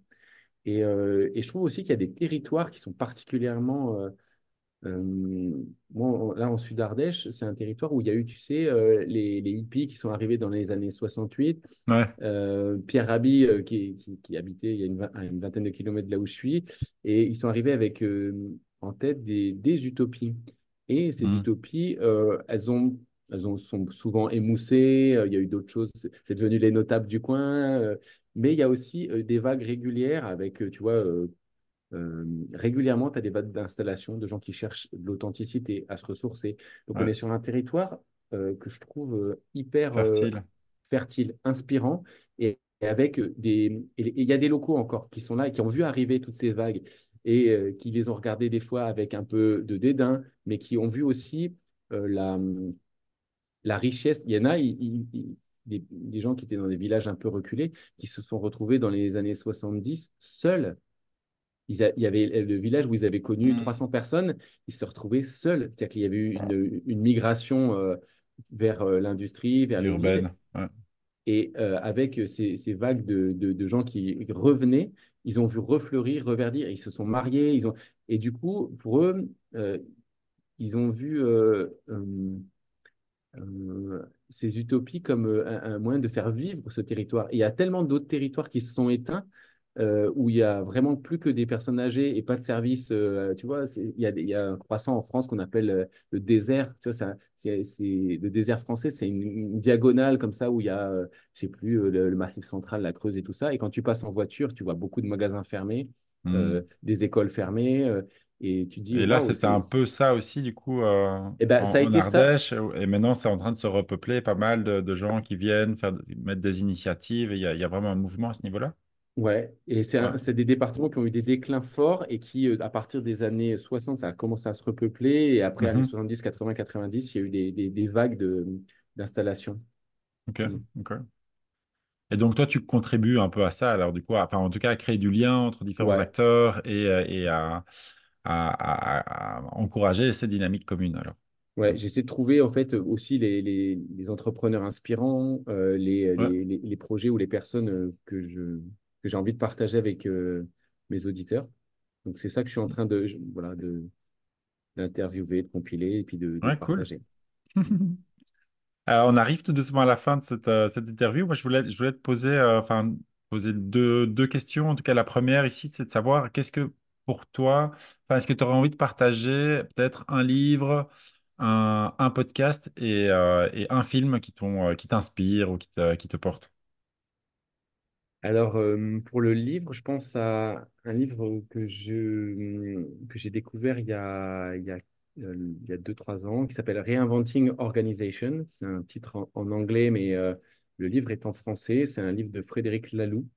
Et, et, je trouve aussi qu'il y a des territoires qui sont particulièrement euh, là, en Sud-Ardèche, c'est un territoire où il y a eu, tu sais, euh, les, hippies qui sont arrivés dans les années 68. Euh, Pierre Rabhi, qui, qui, habitait il y a une, vingtaine de kilomètres de là où je suis, et ils sont arrivés avec en tête des, des, utopies. Et ces mmh. utopies, elles ont elles ont, sont souvent émoussées, il y a eu d'autres choses, c'est devenu les notables du coin, mais il y a aussi des vagues régulières avec, tu vois, euh, régulièrement, tu as des vagues d'installation de gens qui cherchent de l'authenticité, à se ressourcer. Donc, on est sur un territoire euh, que je trouve hyper fertile, inspirant, et, avec des. Il y a des locaux encore qui sont là et qui ont vu arriver toutes ces vagues et qui les ont regardées des fois avec un peu de dédain, mais qui ont vu aussi la, la richesse. Il y en a, des, des gens qui étaient dans des villages un peu reculés, qui se sont retrouvés dans les années 70 seuls il y avait le village où ils avaient connu 300 mmh. personnes, ils se retrouvaient seuls. C'est-à-dire qu'il y avait eu une, migration euh, vers euh, l'industrie, vers l'urbaine. Et euh, avec ces, vagues de, gens qui revenaient, ils ont vu refleurir, reverdir, ils se sont mariés. Ils ont... Et du coup, pour eux, ils ont vu ces utopies comme un, un, moyen de faire vivre ce territoire. Et il y a tellement d'autres territoires qui se sont éteints euh, où il y a vraiment plus que des personnes âgées et pas de services. Euh, tu vois, il y, a, il y, a un croissant en France qu'on appelle euh, le désert. Tu vois, c'est, le désert français, c'est une, diagonale comme ça où il y a, je sais plus, le, Massif central, la Creuse et tout ça. Et quand tu passes en voiture, tu vois beaucoup de magasins fermés, mmh. des écoles fermées. Et tu dis. Et là, c'était un peu ça aussi, du coup, et eh ben, ça a été Ardèche. Et maintenant, c'est en train de se repeupler, pas mal de, gens qui viennent faire, mettre des initiatives. Il y, a, il y a vraiment un mouvement à ce niveau-là. Ouais, et c'est des départements qui ont eu des déclins forts et qui, euh, à partir des années 60, ça a commencé à se repeupler. Et après, années 70, 80, 90, il y a eu des, des, des vagues d'installation. Ok, mm. ok. Et donc, toi, tu contribues un peu à ça, alors du coup, enfin, en tout cas, à créer du lien entre différents acteurs et, euh, et à, à, à, encourager ces dynamiques communes, alors. Ouais, j'essaie de trouver en fait aussi les, les, les entrepreneurs inspirants, euh, les, projets ou les personnes que je, que j'ai envie de partager avec euh, mes auditeurs. Donc, c'est ça que je suis en train de, voilà, de, d'interviewer, de compiler et puis de, partager. on arrive tout doucement à la fin de cette, euh, cette interview. Moi, je voulais, je voulais te poser, euh, enfin, poser deux, deux, questions. En tout cas, la première ici, c'est de savoir qu'est-ce que pour toi, est-ce que tu aurais envie de partager peut-être un livre, un, podcast et, et, un film qui, qui t'inspire ou qui te, porte alors, euh, pour le livre, je pense à un livre que que j'ai découvert il y a, il y a, euh, il y a deux, trois ans, qui s'appelle Reinventing Organization. C'est un titre en, anglais, mais euh, le livre est en français. C'est un livre de Frédéric Laloux,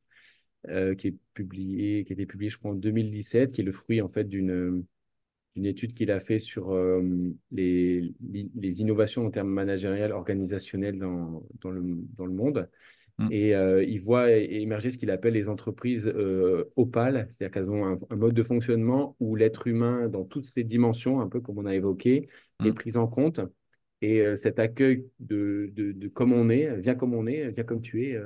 qui est publié, qui a été publié, je crois, en 2017, qui est le fruit, en fait, d'une d'une étude qu'il a fait sur les, les innovations en termes managériels, organisationnels dans, dans, le, dans le monde. Mm. Et euh, il voit émerger ce qu'il appelle les entreprises euh, opales, c'est-à-dire qu'elles ont un, mode de fonctionnement où l'être humain, dans toutes ses dimensions, un peu comme on a évoqué, est pris en compte. Et euh, cet accueil de, de, comme on est, viens comme on est, viens comme tu es,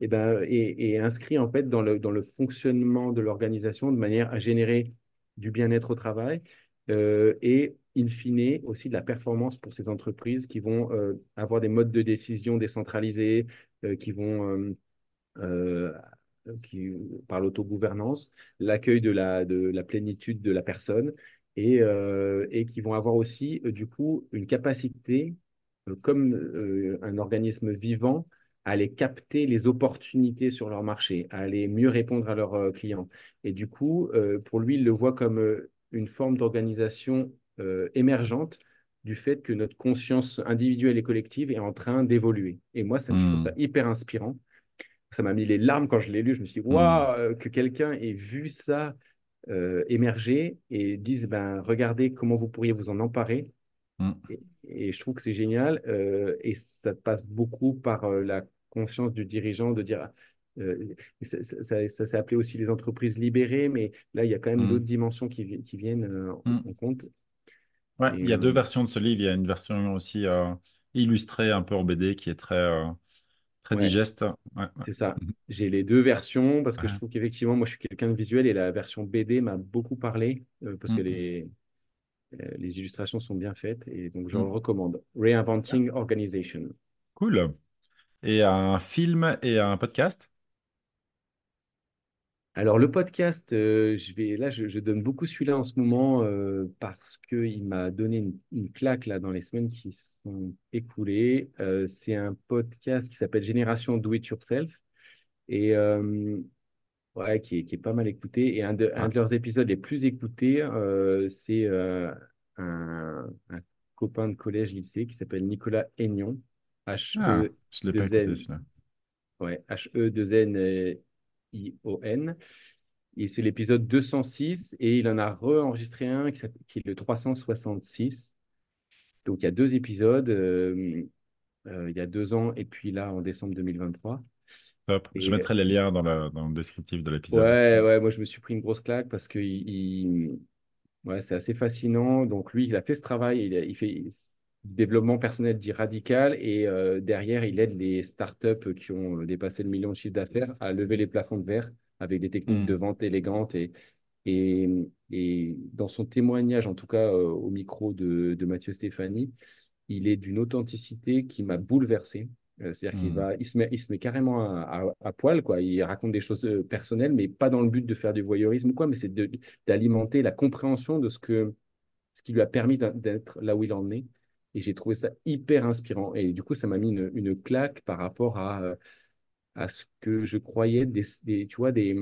et ben, est, inscrit en fait dans le, dans le fonctionnement de l'organisation de manière à générer du bien-être au travail et in fine aussi de la performance pour ces entreprises qui vont avoir des modes de décision décentralisés, euh, qui vont euh, euh, qui, par l'autogouvernance, l'accueil de la, de la plénitude de la personne et, et qui vont avoir aussi du coup une capacité, comme un organisme vivant, à aller capter les opportunités sur leur marché, à aller mieux répondre à leurs clients. Et du coup, pour lui, il le voit comme une forme d'organisation émergente du fait que notre conscience individuelle et collective est en train d'évoluer. Et moi, ça, je trouve ça hmm. hyper inspirant. Ça m'a mis les larmes quand je l'ai lu. Je me suis dit, hmm. waouh, euh, que quelqu'un ait vu ça euh, émerger et dise, ben, regardez comment vous pourriez vous en emparer. Hmm. Et, je trouve que c'est génial. Euh, et ça passe beaucoup par la conscience du dirigeant de dire, ça, s'est appelé aussi les entreprises libérées, mais là, il y a quand même d'autres dimensions qui, qui viennent en compte. Ouais, il y a deux versions de ce livre. Il y a une version aussi euh, illustré un peu en BD qui est très, euh, très Ouais, digeste. Ouais, ouais. c'est ça. Mhm. J'ai les deux versions parce que je Ouais. trouve qu'effectivement, moi, je suis quelqu'un de visuel et la version BD m'a beaucoup parlé euh, parce que Mhm. les, euh, les illustrations sont bien faites et donc je le Mhm. recommande. Reinventing Organization. Cool. Et un film et un podcast? Alors, le podcast, euh, je vais, là, je, je donne beaucoup celui-là en ce moment euh, parce qu'il m'a donné une, une claque là, dans les semaines qui sont écoulées. Euh, c'est un podcast qui s'appelle Génération Do It Yourself et ouais, qui est, qui est pas mal écouté. Et un de, un Ouais. de leurs épisodes les plus écoutés, c'est un, un copain de collège-lycée qui s'appelle Nicolas Aignan, Ah, je l'ai pas écouté H-E-2-N, celui-là. ouais, H-E-2-N-I-O-N. Et c'est l'épisode 206 et il en a re-enregistré un qui, est le 366. Donc il y a deux épisodes, euh, euh, il y a deux ans et puis là en décembre 2023. Top. Je Et mettrai les liens dans le, dans le descriptif de l'épisode. ouais, ouais, moi je me suis pris une grosse claque parce que il, il- ouais, c'est assez fascinant. Donc lui, il a fait ce travail, il, a- il fait du développement personnel dit radical et euh, derrière, il aide les startups qui ont dépassé le million de chiffre d'affaires à lever les plafonds de verre avec des techniques de Hmm. vente élégantes et Et, et dans son témoignage, en tout cas euh, au micro de, de Mathieu Stéphanie, il est d'une authenticité qui m'a bouleversé. Euh, c'est-à-dire qu'il Hmm. va, il se met, il se met carrément à, à- à poil, quoi. Il raconte des choses euh, personnelles, mais pas dans le but de faire du voyeurisme quoi, mais c'est de- d'alimenter la compréhension de ce que, ce qui lui a permis d'être là où il en est. Et j'ai trouvé ça hyper inspirant. Et du coup, ça m'a mis une, une claque par rapport à, euh, à ce que je croyais des, des- tu vois, des,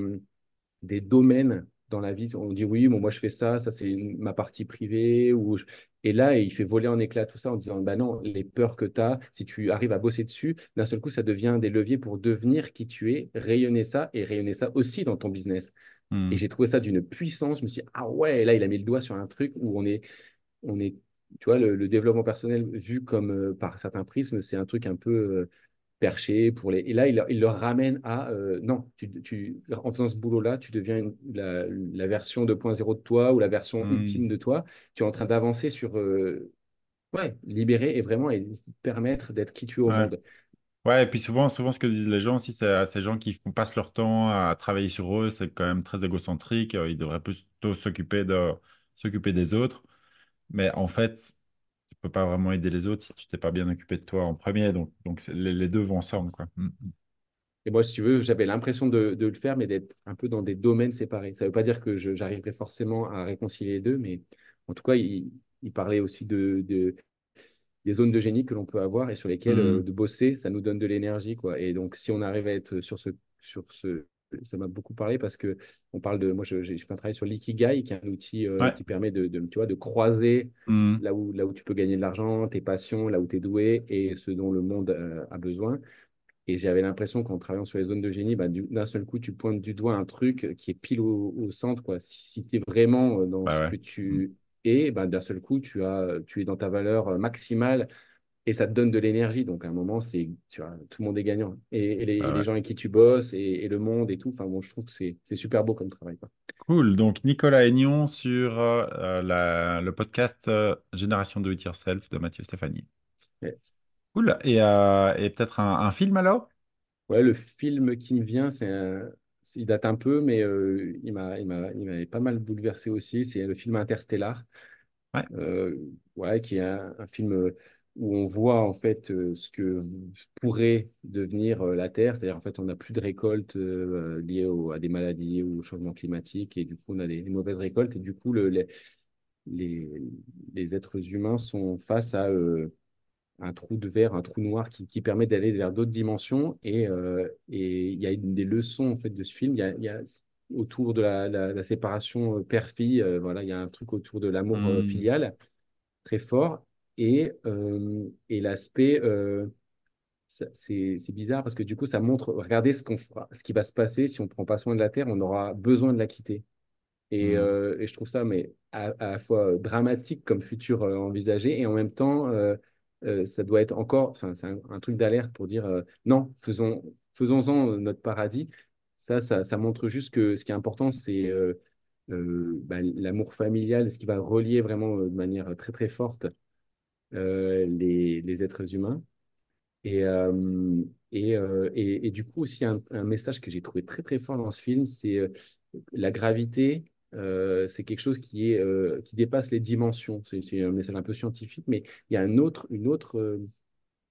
des domaines dans la vie. On dit oui, bon, moi je fais ça, ça c'est ma partie privée. Ou je- Et là, il fait voler en éclats tout ça en disant, bah non, les peurs que tu as, si tu arrives à bosser dessus, d'un seul coup, ça devient des leviers pour devenir qui tu es, rayonner ça et rayonner ça aussi dans ton business. Et Hmm. j'ai trouvé ça d'une puissance. Je me suis dit, ah ouais, là, il a mis le doigt sur un truc où on est, on est, tu vois, le, le développement personnel vu comme euh, par certains prismes, c'est un truc un peu euh, perché pour les. Et là, il, leur- il leur ramène à euh, non, tu, tu, en faisant ce boulot-là, tu deviens une- la, la version 2.0 de toi ou la version Hmm. ultime de toi. Tu es en train d'avancer sur ouais, libérer et vraiment et permettre d'être qui tu es au Ouais. monde. Ouais, et puis souvent, souvent, ce que disent les gens aussi, c'est à ces gens qui font, passent leur temps à travailler sur eux, c'est quand même très égocentrique. Ils devraient plutôt s'occuper de, s'occuper des autres. Mais en fait, tu peux pas vraiment aider les autres si tu t'es pas bien occupé de toi en premier. Donc, donc les, les deux vont ensemble, quoi. Mm. Et moi, si tu veux, j'avais l'impression de, de le faire, mais d'être un peu dans des domaines séparés. Ça ne veut pas dire que j'arriverai forcément à réconcilier les deux, mais en tout cas, il, il parlait aussi de, de- des zones de génie que l'on peut avoir et sur lesquelles euh, Mm. de bosser, ça nous donne de l'énergie, quoi. Et donc, si on arrive à être sur ce, sur ce, ça m'a beaucoup parlé parce que on parle de, moi, j'ai fait un travail sur l'ikigai, qui est un outil euh, Ouais. qui permet de, de, tu vois, de croiser Mm. là où, là où tu peux gagner de l'argent, tes passions, là où tu es doué et ce dont le monde euh, a besoin. Et j'avais l'impression qu'en travaillant sur les zones de génie, bah, du- d'un seul coup, tu pointes du doigt un truc qui est pile au, au centre. Quoi. Si, si tu es vraiment euh, dans Bah ce ouais. que tu es, bah, d'un seul coup, tu, as, tu es dans ta valeur maximale et ça te donne de l'énergie. Donc, à un moment, c'est, tu vois, tout le monde est gagnant. Et, et les, et les ouais. gens avec qui tu bosses et, et le monde et tout. Enfin, bon, je trouve que c'est c'est super beau comme travail. Quoi. Cool. Donc, Nicolas Aignan sur euh, euh, la- le podcast euh, Génération Do It Yourself de Mathieu Stéphanie. Cool. Et, euh, et peut-être un, un film alors? Ouais, le film qui me vient, c'est un- il date un peu, mais il m'a, il m'a, il m'avait pas mal bouleversé aussi. C'est le film Interstellar. Ouais. ouais, qui est un, un film où on voit en fait euh, ce que pourrait devenir euh, la Terre. C'est-à-dire en fait on n'a plus de récoltes euh, liées au- à des maladies ou au changement climatique et du coup on a des, des mauvaises récoltes et du coup le- les, les, les êtres humains sont face à euh, un trou de verre, un trou noir qui, qui permet d'aller vers d'autres dimensions et euh, et il y a une des leçons en fait de ce film. Il y a, il y a autour de la, la, la séparation père-fille, euh, voilà, il y a un truc autour de l'amour euh, Mm. filial très fort. Et, euh, et l'aspect, euh, c'est bizarre parce que du coup, ça montre, regardez ce qu'on fera, ce qui va se passer si on ne prend pas soin de la Terre, on aura besoin de la quitter. Et, Mm. euh, et je trouve ça mais à, à la fois dramatique comme futur euh, envisagé et en même temps, euh, ça doit être encore, c'est un, un truc d'alerte pour dire non, faisons, faisons-en notre paradis. Ça, ça, ça montre juste que ce qui est important, c'est bah, l'amour familial, ce qui va relier vraiment de manière très très forte les, les êtres humains. Et, euh, et, euh, et, et du coup, aussi, un, un message que j'ai trouvé très, très fort dans ce film, c'est euh, la gravité. euh, c'est quelque chose qui est, euh, qui dépasse les dimensions. C'est un message un peu scientifique, mais il y a un autre, une autre euh,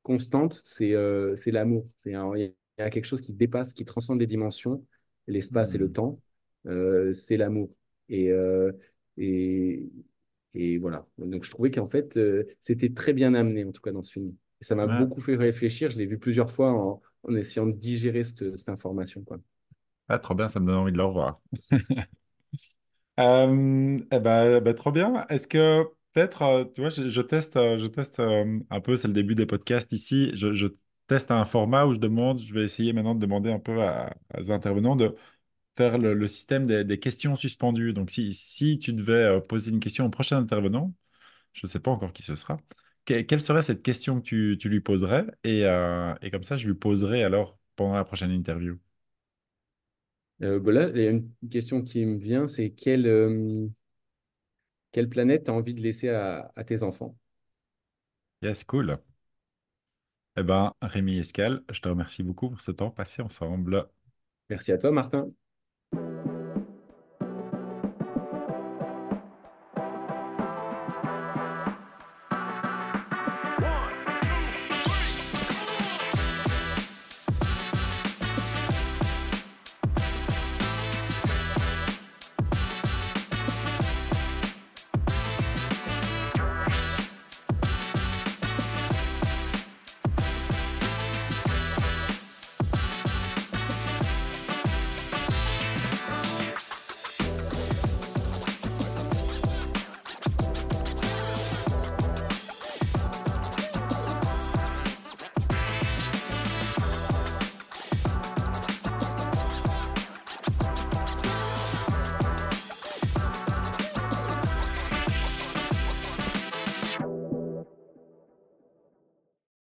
constante, c'est euh, c'est l'amour. Il y a quelque chose qui dépasse, qui transcende les dimensions, l'espace et le Hmm. temps. Euh, c'est l'amour. Et, euh, et, et voilà. Donc, je trouvais qu'en fait, euh, c'était très bien amené, en tout cas, dans ce film. Et ça m'a Ouais. beaucoup fait réfléchir. Je l'ai vu plusieurs fois en, en essayant de digérer cette, cette information, quoi. Ah, trop bien, ça me donne envie de le revoir. Euh, eh ben, eh ben, trop bien. Est-ce que peut-être, euh, tu vois, je, je teste, je teste un peu, c'est le début des podcasts ici. Je, je teste un format où je demande, je vais essayer maintenant de demander un peu à, aux intervenants de faire le, le système des, des questions suspendues. Donc, si, si tu devais euh, poser une question au prochain intervenant, je ne sais pas encore qui ce sera, que- quelle serait cette question que tu, tu lui poserais? Et, euh, et comme ça, je lui poserai alors pendant la prochaine interview. Euh, bah là, il y a une question qui me vient, c'est quelle, euh, quelle planète tu as envie de laisser à, à tes enfants? Yes, cool. Eh ben, Rémi Escal, je te remercie beaucoup pour ce temps passé ensemble. Merci à toi, Martin.